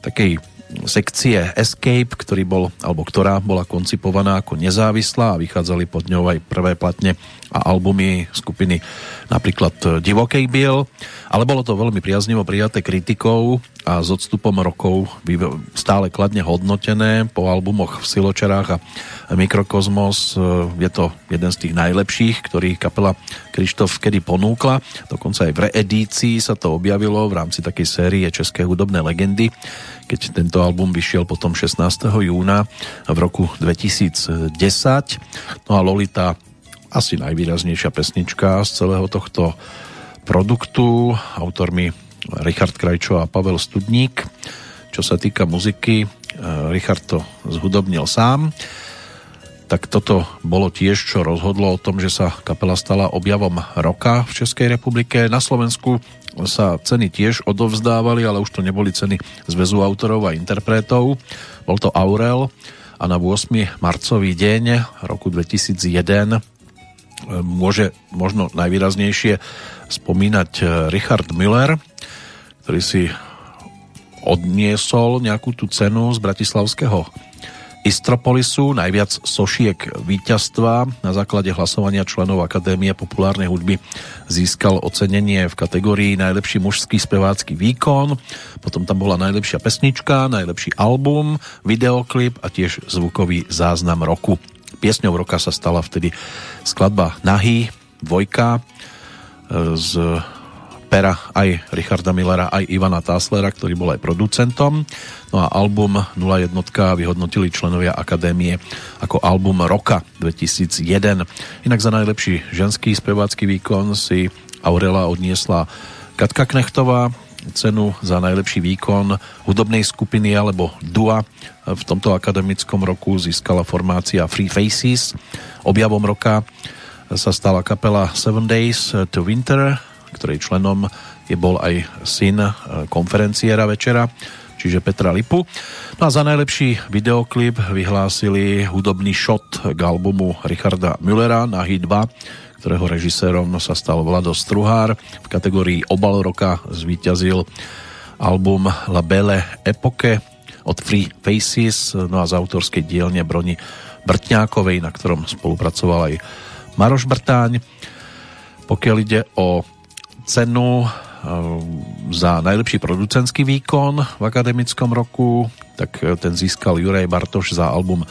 takej sekcie Escape, ktorý bol, alebo ktorá bola koncipovaná ako nezávislá a vychádzali pod ňou aj prvé platne a albumy skupiny napríklad Divokej Biel, ale bolo to veľmi priaznivo prijaté kritikou a s odstupom rokov stále kladne hodnotené po albumoch v Siločarách a Mikrokozmos. Je to jeden z tých najlepších, ktorý kapela Krištof kedy ponúkla. Dokonca aj v reedícii sa to objavilo v rámci takej série České hudobné legendy, keď tento album vyšiel potom 16. júna v roku 2010. No a Lolita asi najvýraznejšia pesnička z celého tohto produktu, autormi Richard Krajčo a Pavel Studník. Čo sa týka muziky, Richard to zhudobnil sám. Tak toto bolo tiež, čo rozhodlo o tom, že sa kapela stala objavom roka v Českej republike. Na Slovensku sa ceny tiež odovzdávali, ale už to neboli ceny zväzu autorov a interpretov. Bol to Aurel a na 8. marcový deň roku 2001 môže možno najvýraznejšie spomínať Richard Müller, ktorý si odniesol nejakú tú cenu z Bratislavského Istropolisu, najviac sošiek víťazstva na základe hlasovania členov Akadémie populárnej hudby získal ocenenie v kategórii najlepší mužský spevácky výkon, potom tam bola najlepšia pesnička, najlepší album, videoklip a tiež zvukový záznam roku. Piesňou roka sa stala vtedy skladba Nahy, dvojka z pera aj Richarda Millera, aj Ivana Táslera, ktorý bol aj producentom. No a album 01 vyhodnotili členovia Akadémie ako album roka 2001. Inak za najlepší ženský spevácky výkon si Aurela odniesla Katka Knechtová, cenu za najlepší výkon hudobnej skupiny alebo dua v tomto akademickom roku získala formácia Free Faces. Objavom roka sa stala kapela Seven Days to Winter, ktorej členom je bol aj syn konferenciera večera, čiže Petra Lipu. No a za najlepší videoklip vyhlásili hudobný shot k albumu Richarda Müllera na Hit 2, ktorého režisérom sa stal Vlado Struhár. V kategórii Obal roka zvíťazil album La Belle Epoque od Free Faces, no a z autorskej dielne Broni Brtňákovej, na ktorom spolupracoval aj Maroš Brtáň. Pokiaľ ide o cenu eh, za najlepší producentský výkon v akademickom roku, tak eh, ten získal Juraj Bartoš za album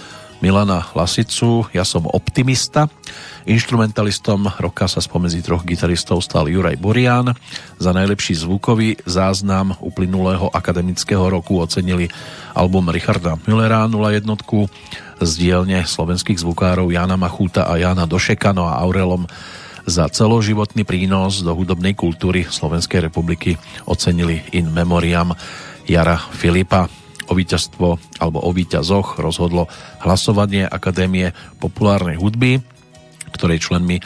Milana Lasicu Ja som optimista. Instrumentalistom roka sa spomedzi troch gitaristov stal Juraj Borian. Za najlepší zvukový záznam uplynulého akademického roku ocenili album Richarda Müllera 01 z dielne slovenských zvukárov Jana Machúta a Jana Došekano a Aurelom za celoživotný prínos do hudobnej kultúry Slovenskej republiky ocenili in memoriam Jara Filipa. O víťazstvo alebo o víťazoch rozhodlo hlasovanie Akadémie populárnej hudby, ktorej členmi e,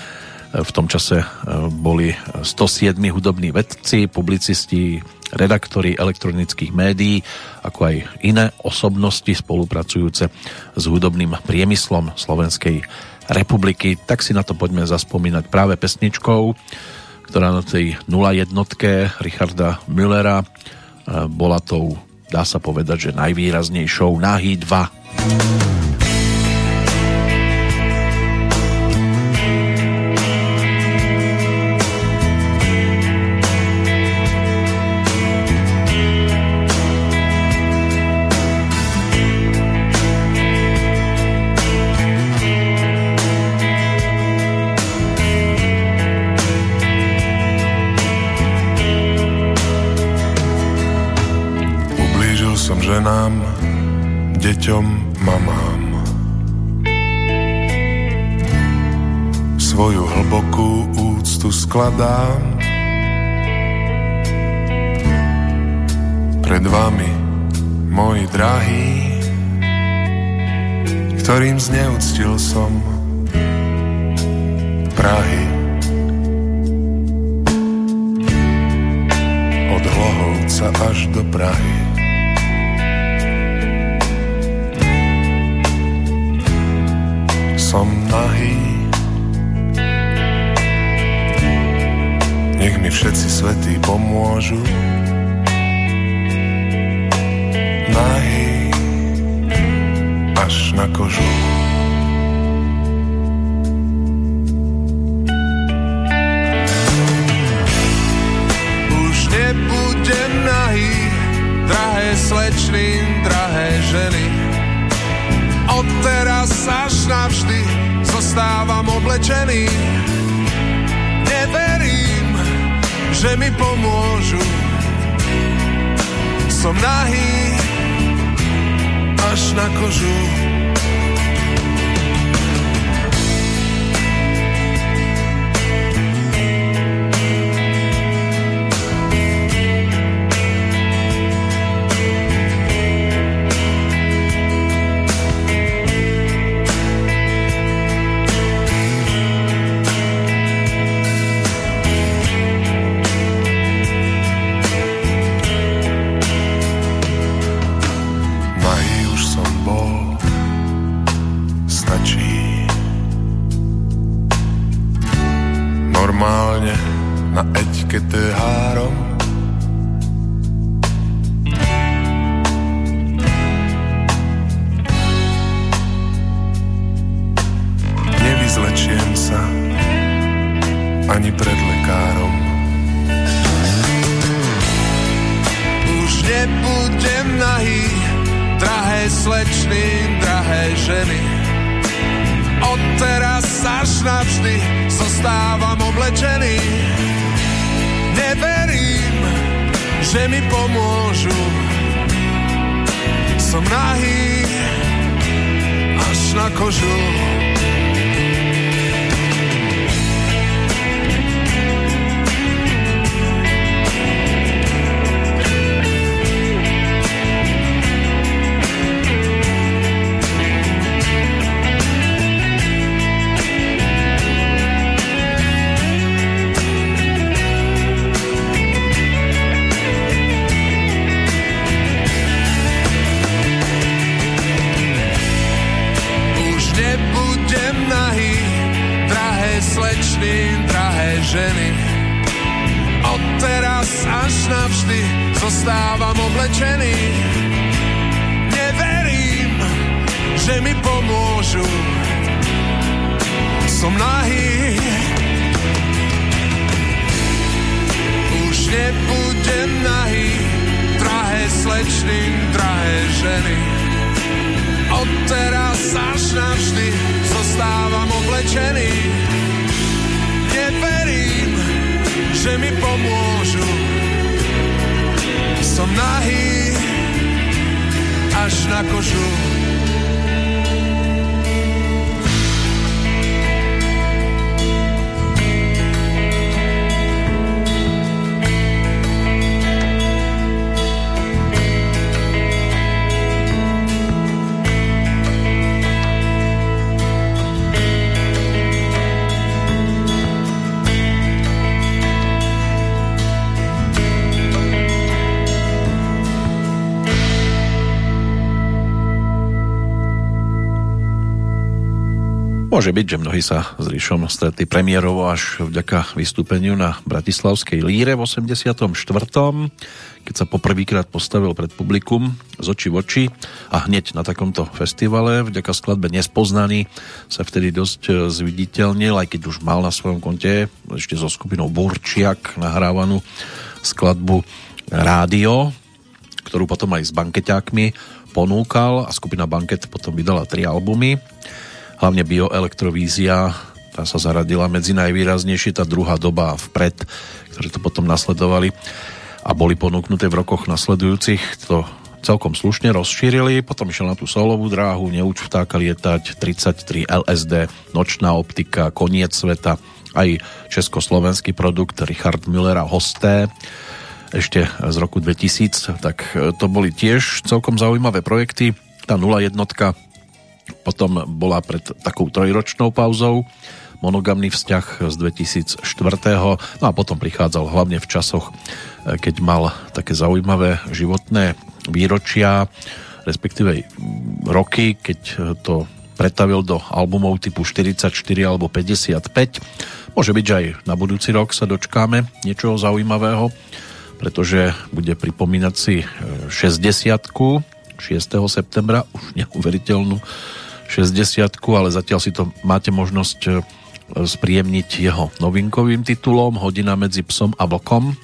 v tom čase e, boli 107 hudobní vedci, publicisti, redaktori elektronických médií, ako aj iné osobnosti spolupracujúce s hudobným priemyslom Slovenskej republiky. Tak si na to poďme zaspomínať práve pesničkou, ktorá na tej 01 Richarda Müllera e, bola tou, dá sa povedať, že najvýraznejšou Nahy 2. deťom mamám. Svoju hlbokú úctu skladám pred vami, moji drahí, ktorým zneúctil som Prahy. Od Hlohovca až do Prahy. Som nahý. Nech mi všetci svetí pomôžu. Nahý až na kožu. Zostávam oblečený. Neverím, že mi pomôžu. Som nahý až na kožu. Slečny, drahé ženy. Od teraz až navždy zostávam oblečený. Neverím, že mi pomôžu. Som nahý až na kožu. Môže byť, že mnohí sa s Ríšom stretli premiérovo až vďaka vystúpeniu na Bratislavskej líre v 84. keď sa poprvýkrát postavil pred publikum z oči v oči a hneď na takomto festivale vďaka skladbe Nespoznaný sa vtedy dosť e, zviditeľnil, aj keď už mal na svojom konte ešte so skupinou Burčiak nahrávanú skladbu Rádio, ktorú potom aj s bankeťákmi ponúkal a skupina Banket potom vydala tri albumy hlavne bioelektrovízia, tá sa zaradila medzi najvýraznejšie, tá druhá doba vpred, ktoré to potom nasledovali a boli ponúknuté v rokoch nasledujúcich, to celkom slušne rozšírili, potom išiel na tú solovú dráhu, Neuč vtáka lietať, 33 LSD, Nočná optika, Koniec sveta, aj československý produkt Richard Müller a Hosté, ešte z roku 2000, tak to boli tiež celkom zaujímavé projekty. Tá 01 potom bola pred takou trojročnou pauzou monogamný vzťah z 2004. No a potom prichádzal hlavne v časoch, e, keď mal také zaujímavé životné výročia, respektíve roky, keď to pretavil do albumov typu 44 alebo 55. Môže byť, že aj na budúci rok sa dočkáme niečoho zaujímavého, pretože bude pripomínať si 60 6. septembra, už neuveriteľnú 60 ale zatiaľ si to máte možnosť e, spríjemniť jeho novinkovým titulom Hodina medzi psom a vlkom.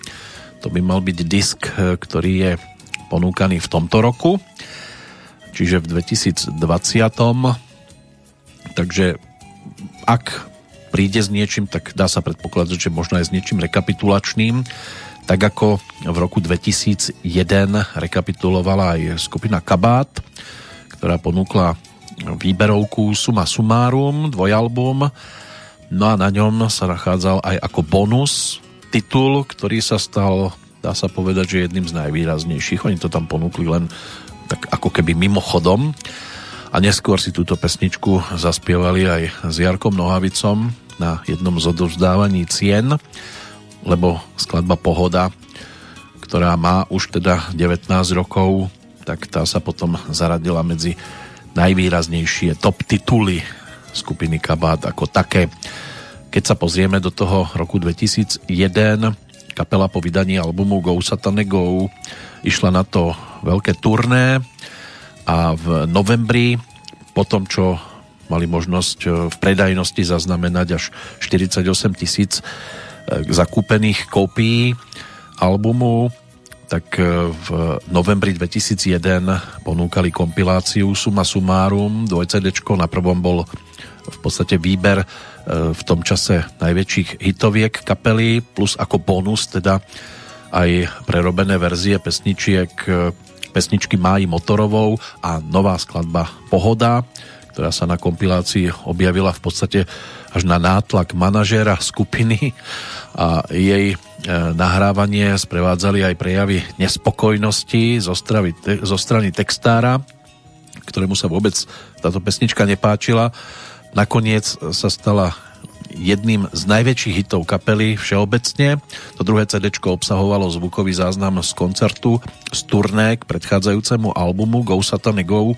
To by mal byť disk, e, ktorý je ponúkaný v tomto roku, čiže v 2020. Takže ak príde s niečím, tak dá sa predpokladať, že možno aj s niečím rekapitulačným, tak ako v roku 2001 rekapitulovala aj skupina Kabát, ktorá ponúkla výberovku Suma Sumárum, dvojalbum, no a na ňom sa nachádzal aj ako bonus titul, ktorý sa stal, dá sa povedať, že jedným z najvýraznejších. Oni to tam ponúkli len tak ako keby mimochodom a neskôr si túto pesničku zaspievali aj s Jarkom Nohavicom na jednom z odovzdávaní cien, lebo skladba Pohoda, ktorá má už teda 19 rokov, tak tá sa potom zaradila medzi najvýraznejšie top tituly skupiny Kabát ako také. Keď sa pozrieme do toho roku 2001, kapela po vydaní albumu Go Satane Go išla na to veľké turné a v novembri po tom, čo mali možnosť e, v predajnosti zaznamenať až 48 tisíc e, zakúpených kópií albumu tak e, v novembri 2001 ponúkali kompiláciu Suma Sumárum, 2 CD, na prvom bol v podstate výber e, v tom čase najväčších hitoviek kapely, plus ako bonus teda aj prerobené verzie pesničiek e, pesničky Máji Motorovou a nová skladba Pohoda, ktorá sa na kompilácii objavila v podstate až na nátlak manažéra skupiny a jej E, nahrávanie sprevádzali aj prejavy nespokojnosti zo, stravy, zo strany textára, ktorému sa vôbec táto pesnička nepáčila. Nakoniec sa stala jedným z najväčších hitov kapely všeobecne. To druhé CD obsahovalo zvukový záznam z koncertu z turné k predchádzajúcemu albumu Go Satane Go,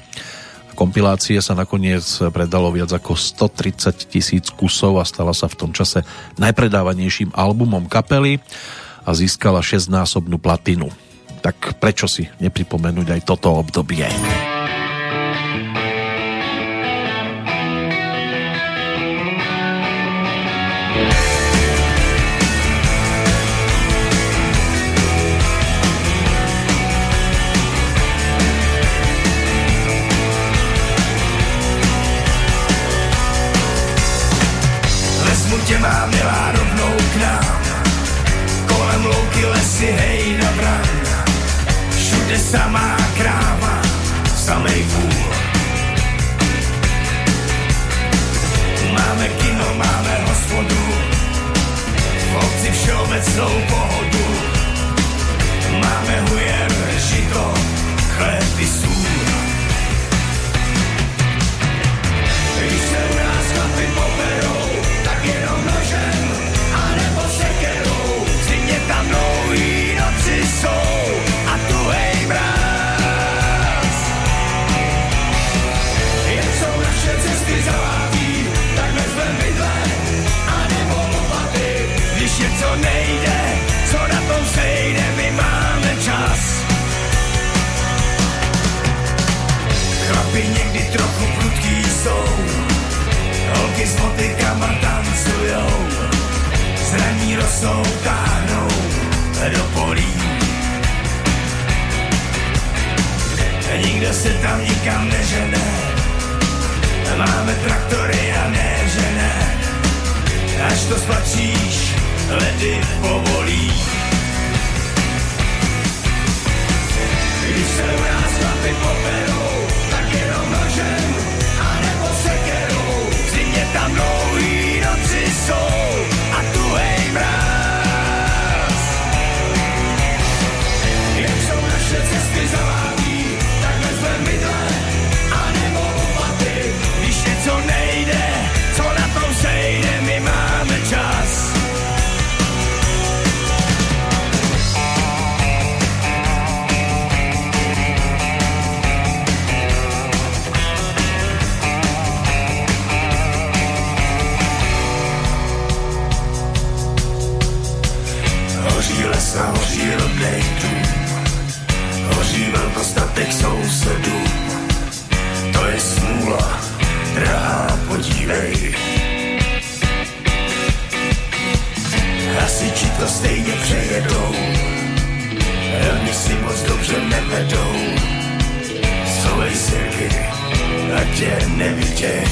kompilácie sa nakoniec predalo viac ako 130 tisíc kusov a stala sa v tom čase najpredávanejším albumom kapely a získala 6-násobnú platinu. Tak prečo si nepripomenúť aj toto obdobie? Samá kráva, samej vůl Máme kino, máme hospodu V obci všeobecnou pohodu. Máme hujer, žito, chléb i sůl Když se u nás chlapi poperou, trochu prudký jsou, holky s motykama tancujou, zraní rostou, táhnou do polí. Nikdo se tam nikam nežene, máme traktory a ne žene, až to spatříš, ledy povolí. Když se u nás chlapi poperou, V zimě velkostatek sousedů. To je smůla, drahá, podívej. Hasiči to stejně přejedou, oni si moc dobře nevedou. Sovej sirky, ať tě neviděj.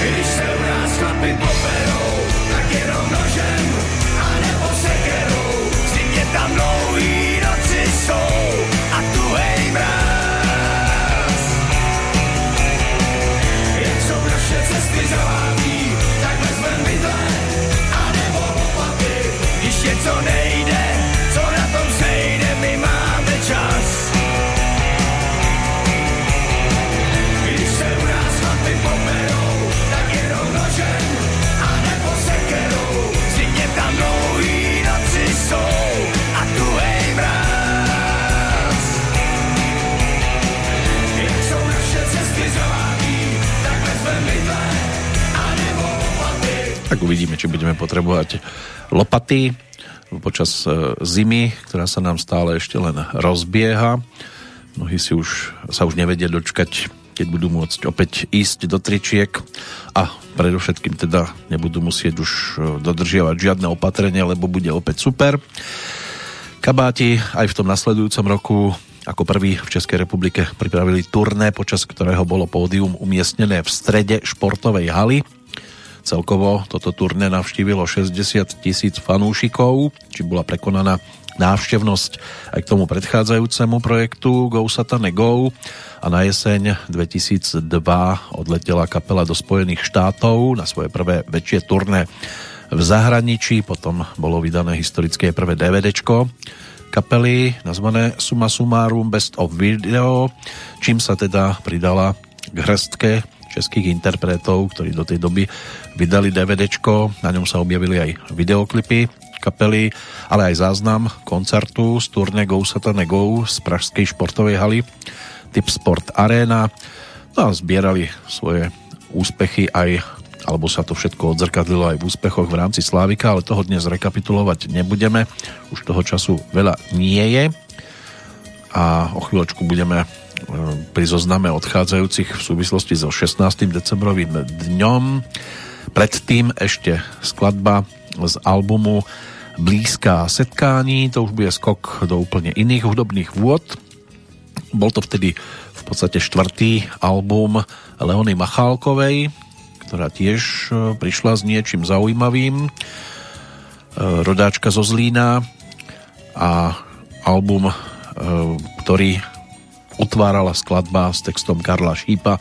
Když se u nás chlapi poperou, tak jenom nožem, tam dlouhý noci či budeme potrebovať lopaty počas e, zimy, ktorá sa nám stále ešte len rozbieha. Mnohí si už, sa už nevedia dočkať, keď budú môcť opäť ísť do tričiek a predovšetkým teda nebudú musieť už e, dodržiavať žiadne opatrenie, lebo bude opäť super. Kabáti aj v tom nasledujúcom roku ako prvý v Českej republike pripravili turné, počas ktorého bolo pódium umiestnené v strede športovej haly. Celkovo toto turné navštívilo 60 tisíc fanúšikov, či bola prekonaná návštevnosť aj k tomu predchádzajúcemu projektu Go Satane Go. A na jeseň 2002 odletela kapela do Spojených štátov na svoje prvé väčšie turné v zahraničí, potom bolo vydané historické prvé DVDčko kapely nazvané Suma Sumarum Best of Video, čím sa teda pridala k hrstke českých interpretov, ktorí do tej doby vydali DVDčko, na ňom sa objavili aj videoklipy kapely, ale aj záznam koncertu z turné Go Satane Go z Pražskej športovej haly Typ Sport Arena. No a zbierali svoje úspechy aj alebo sa to všetko odzrkadlilo aj v úspechoch v rámci Slávika, ale toho dnes rekapitulovať nebudeme. Už toho času veľa nie je a o chvíľočku budeme pri zozname odchádzajúcich v súvislosti so 16. decembrovým dňom. Predtým ešte skladba z albumu Blízká setkání, to už bude skok do úplne iných hudobných vôd. Bol to vtedy v podstate štvrtý album Leony Machálkovej, ktorá tiež e, prišla s niečím zaujímavým. E, rodáčka zo Zlína a album, e, ktorý otvárala skladba s textom Karla Šípa,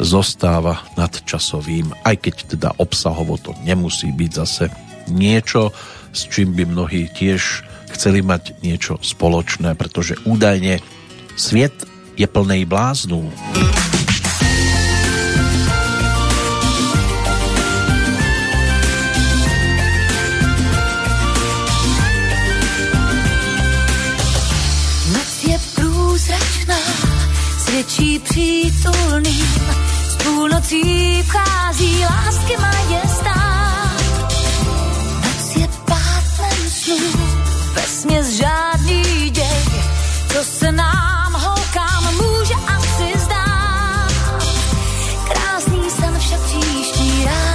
zostáva nadčasovým, aj keď teda obsahovo to nemusí byť zase niečo, s čím by mnohí tiež chceli mať niečo spoločné, pretože údajne sviet je plnej bláznu. Svědčí přítulným. Z půlnocí vchází lásky majestát. Noc je pátnem snů, vesměs žádný děj, co se nám holkám může asi zdát. Krásný sen však příští ráno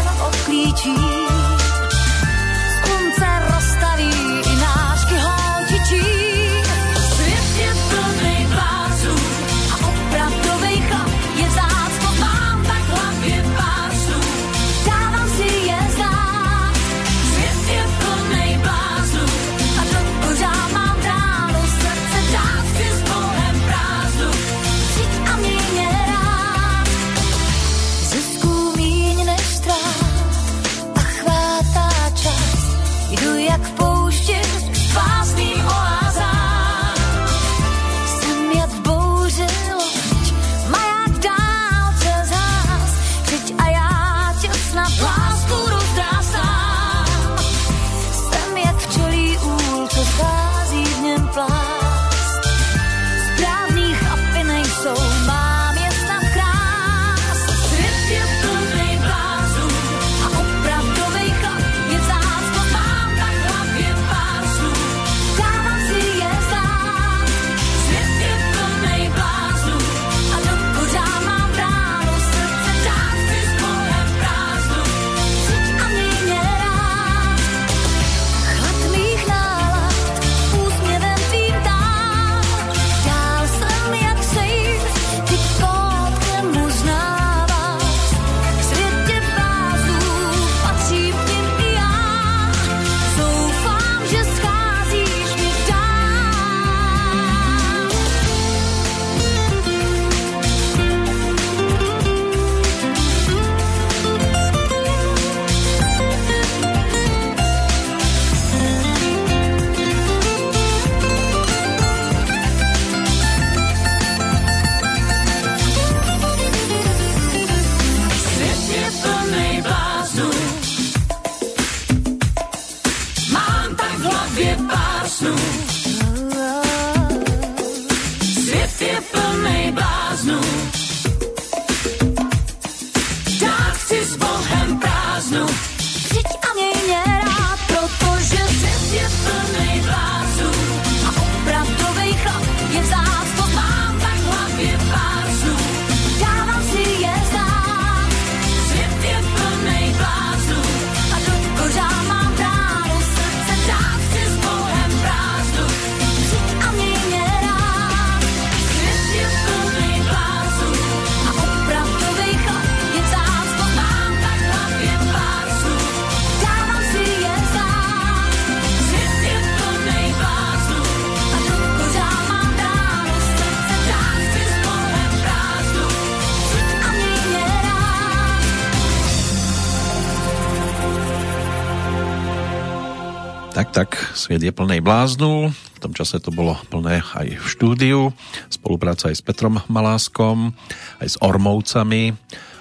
Sviet je plnej bláznu. V tom čase to bolo plné aj v štúdiu. Spolupráca aj s Petrom Maláskom, aj s Ormovcami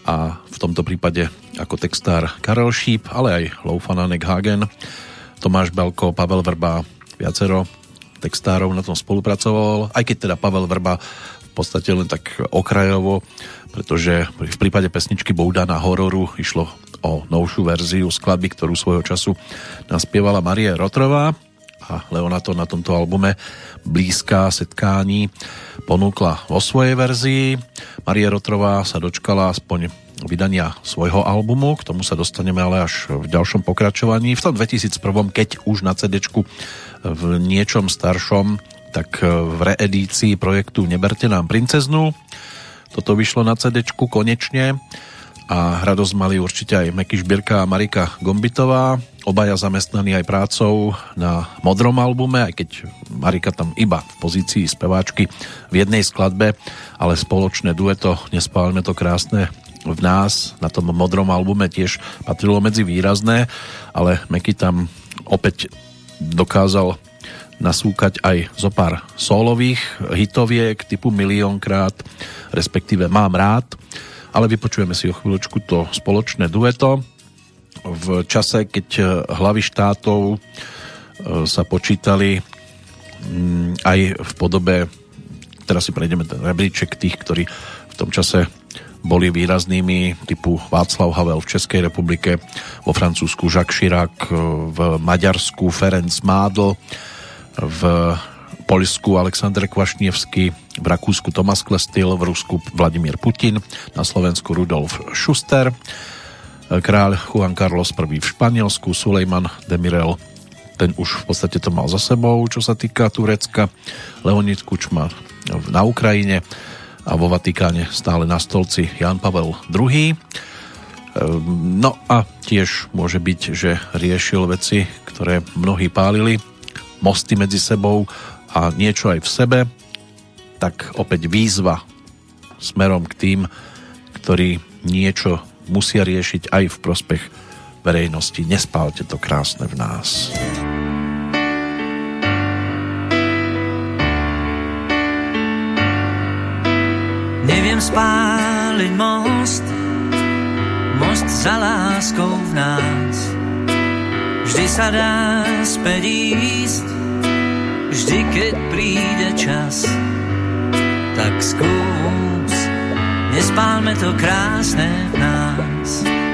a v tomto prípade ako textár Karel Šíp, ale aj Loufananek Hagen. Tomáš Belko, Pavel Vrba, viacero textárov na tom spolupracoval, aj keď teda Pavel Vrba v podstate len tak okrajovo, pretože v prípade pesničky Boudana hororu išlo o novšiu verziu skladby, ktorú svojho času naspievala Marie Rotrová a Leona to na tomto albume Blízká setkání ponúkla vo svojej verzii. Marie Rotrová sa dočkala aspoň vydania svojho albumu, k tomu sa dostaneme ale až v ďalšom pokračovaní. V tom 2001, keď už na CD v niečom staršom, tak v reedícii projektu Neberte nám princeznu. Toto vyšlo na CD konečne a radosť mali určite aj Meky Šbírka a Marika Gombitová, obaja zamestnaní aj prácou na modrom albume, aj keď Marika tam iba v pozícii speváčky v jednej skladbe, ale spoločné dueto Nespálme to krásne v nás na tom modrom albume tiež patrilo medzi výrazné, ale Meky tam opäť dokázal nasúkať aj zo pár solových hitoviek typu Miliónkrát, respektíve Mám rád ale vypočujeme si o chvíľočku to spoločné dueto. V čase, keď eh, hlavy štátov eh, sa počítali mm, aj v podobe, teraz si prejdeme ten rebríček tých, ktorí v tom čase boli výraznými typu Václav Havel v Českej republike, vo Francúzsku Jacques Chirac, eh, v Maďarsku Ferenc Mádl, v Poľsku Aleksandr Kvašnievský, v Rakúsku Tomas Klestil, v Rusku Vladimír Putin, na Slovensku Rudolf Schuster, kráľ Juan Carlos I v Španielsku, Sulejman Demirel, ten už v podstate to mal za sebou, čo sa týka Turecka, Leonid Kučma na Ukrajine a vo Vatikáne stále na stolci Jan Pavel II. No a tiež môže byť, že riešil veci, ktoré mnohí pálili, mosty medzi sebou a niečo aj v sebe, tak opäť výzva smerom k tým, ktorí niečo musia riešiť aj v prospech verejnosti. Nespálte to krásne v nás. Neviem spáliť most, most za láskou v nás. Vždy sa dá späť ísť, vždy keď príde čas, tak skús, nespálme to krásne v nás.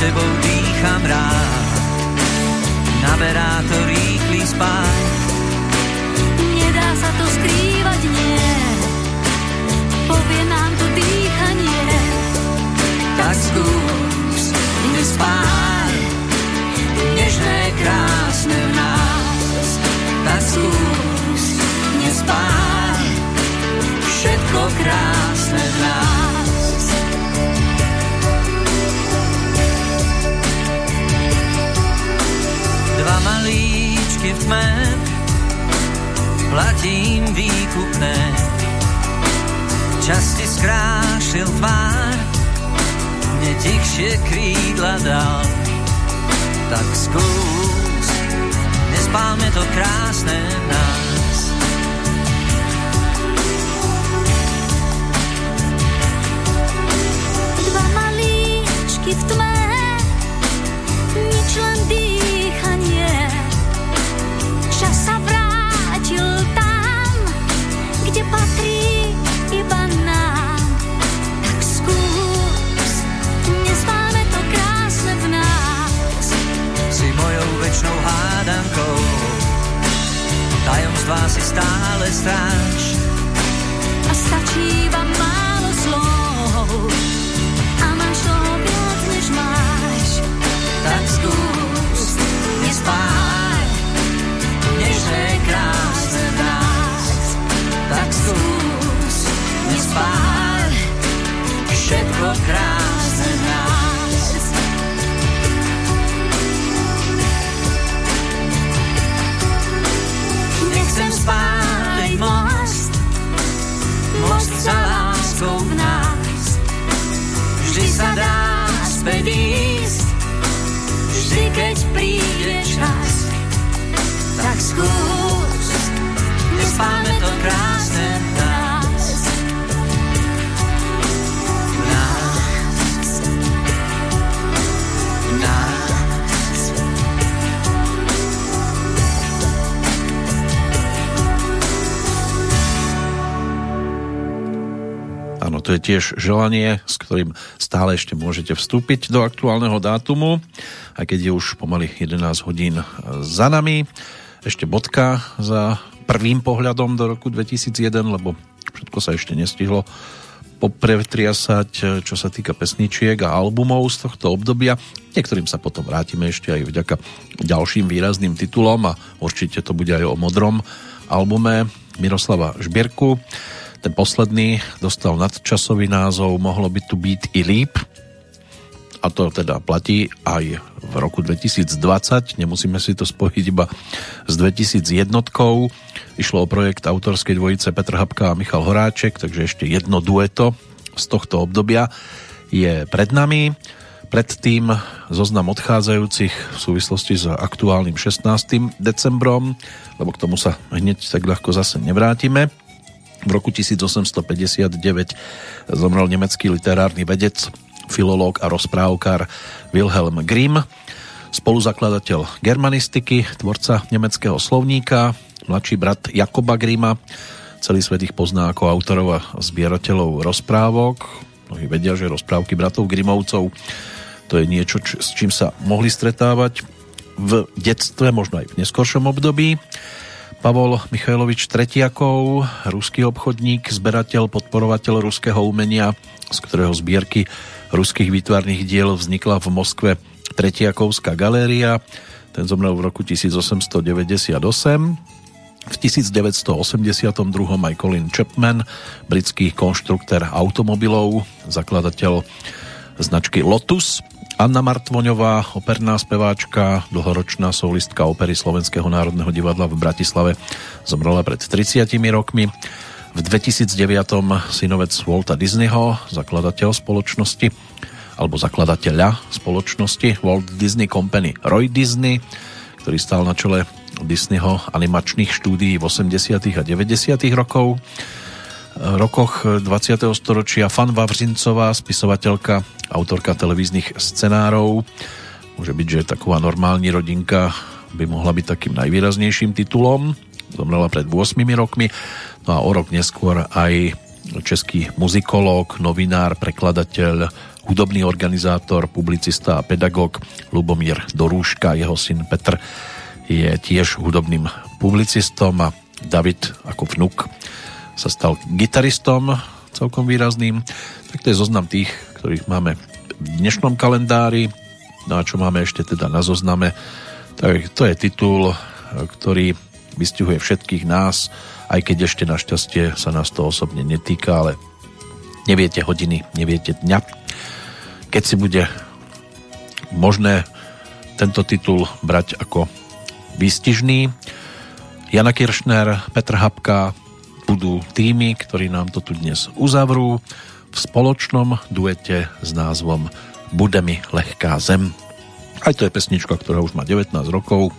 Sebou dýcham rád, naberá to rýchly spád. Nedá sa to skrývať, nie. Povie nám to dýchanie. tak skús, nespáj, nežné, krásne v nás. Tak skús, nespáj, všetko krásne tme, platím výkupné. Čas ti skrášil tvár, mne tichšie krídla dal. Tak skús, nespálme to krásne nás. Dva malíčky v tme, nič len dýchanie. Tajomstvá si stále stráž. A stačí iba málo slov a máš toho viac, než máš. Tak skús, nespáj, nežné, krásne v nás. Tak skús, nespáj, všetko krásne láskou v nás. Vždy sa dá späť ísť, vždy keď príde čas. Tiež želanie, s ktorým stále ešte môžete vstúpiť do aktuálneho dátumu, aj keď je už pomaly 11 hodín za nami. Ešte bodka za prvým pohľadom do roku 2001, lebo všetko sa ešte nestihlo popretriasať, čo sa týka pesničiek a albumov z tohto obdobia. Niektorým sa potom vrátime ešte aj vďaka ďalším výrazným titulom a určite to bude aj o modrom albume Miroslava Žbierku. Ten posledný dostal nadčasový názov Mohlo by tu byť i líp. A to teda platí aj v roku 2020. Nemusíme si to spojiť iba s 2001. Išlo o projekt autorskej dvojice Petr Habka a Michal Horáček, takže ešte jedno dueto z tohto obdobia je pred nami. Predtým zoznam odchádzajúcich v súvislosti s aktuálnym 16. decembrom, lebo k tomu sa hneď tak ľahko zase nevrátime. V roku 1859 zomrel nemecký literárny vedec, filológ a rozprávkar Wilhelm Grimm, spoluzakladateľ germanistiky, tvorca nemeckého slovníka, mladší brat Jakoba Grima. Celý svet ich pozná ako autorov a zbierateľov rozprávok. Mnohí vedia, že rozprávky bratov Grimovcov to je niečo, č- s čím sa mohli stretávať v detstve, možno aj v neskoršom období. Pavol Michajlovič Tretiakov, ruský obchodník, zberateľ, podporovateľ ruského umenia, z ktorého zbierky ruských výtvarných diel vznikla v Moskve Tretiakovská galéria. Ten zomrel v roku 1898. V 1982. aj Colin Chapman, britský konštruktér automobilov, zakladateľ značky Lotus. Anna Martvoňová, operná speváčka, dlhoročná solistka opery Slovenského národného divadla v Bratislave, zomrela pred 30 rokmi. V 2009. synovec Walta Disneyho, zakladateľ spoločnosti alebo zakladateľa spoločnosti Walt Disney Company Roy Disney, ktorý stál na čele Disneyho animačných štúdií v 80. a 90. rokov rokoch 20. storočia Fan Vavřincová, spisovateľka, autorka televíznych scenárov. Môže byť, že taková normální rodinka by mohla byť takým najvýraznejším titulom. Zomrela pred 8 rokmi. No a o rok neskôr aj český muzikológ, novinár, prekladateľ, hudobný organizátor, publicista a pedagóg Lubomír Dorúška, jeho syn Petr je tiež hudobným publicistom a David ako vnuk sa stal gitaristom celkom výrazným. Tak to je zoznam tých, ktorých máme v dnešnom kalendári. No a čo máme ešte teda na zozname, tak to je titul, ktorý vystihuje všetkých nás, aj keď ešte našťastie sa nás to osobne netýka, ale neviete hodiny, neviete dňa. Keď si bude možné tento titul brať ako výstižný, Jana Kiršner, Petr Habka, budú tými, ktorí nám to tu dnes uzavrú v spoločnom duete s názvom Bude mi lehká zem. Aj to je pesnička, ktorá už má 19 rokov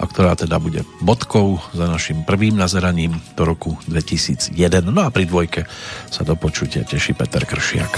a ktorá teda bude bodkou za našim prvým nazeraním do roku 2001. No a pri dvojke sa do počutia teší Peter Kršiak.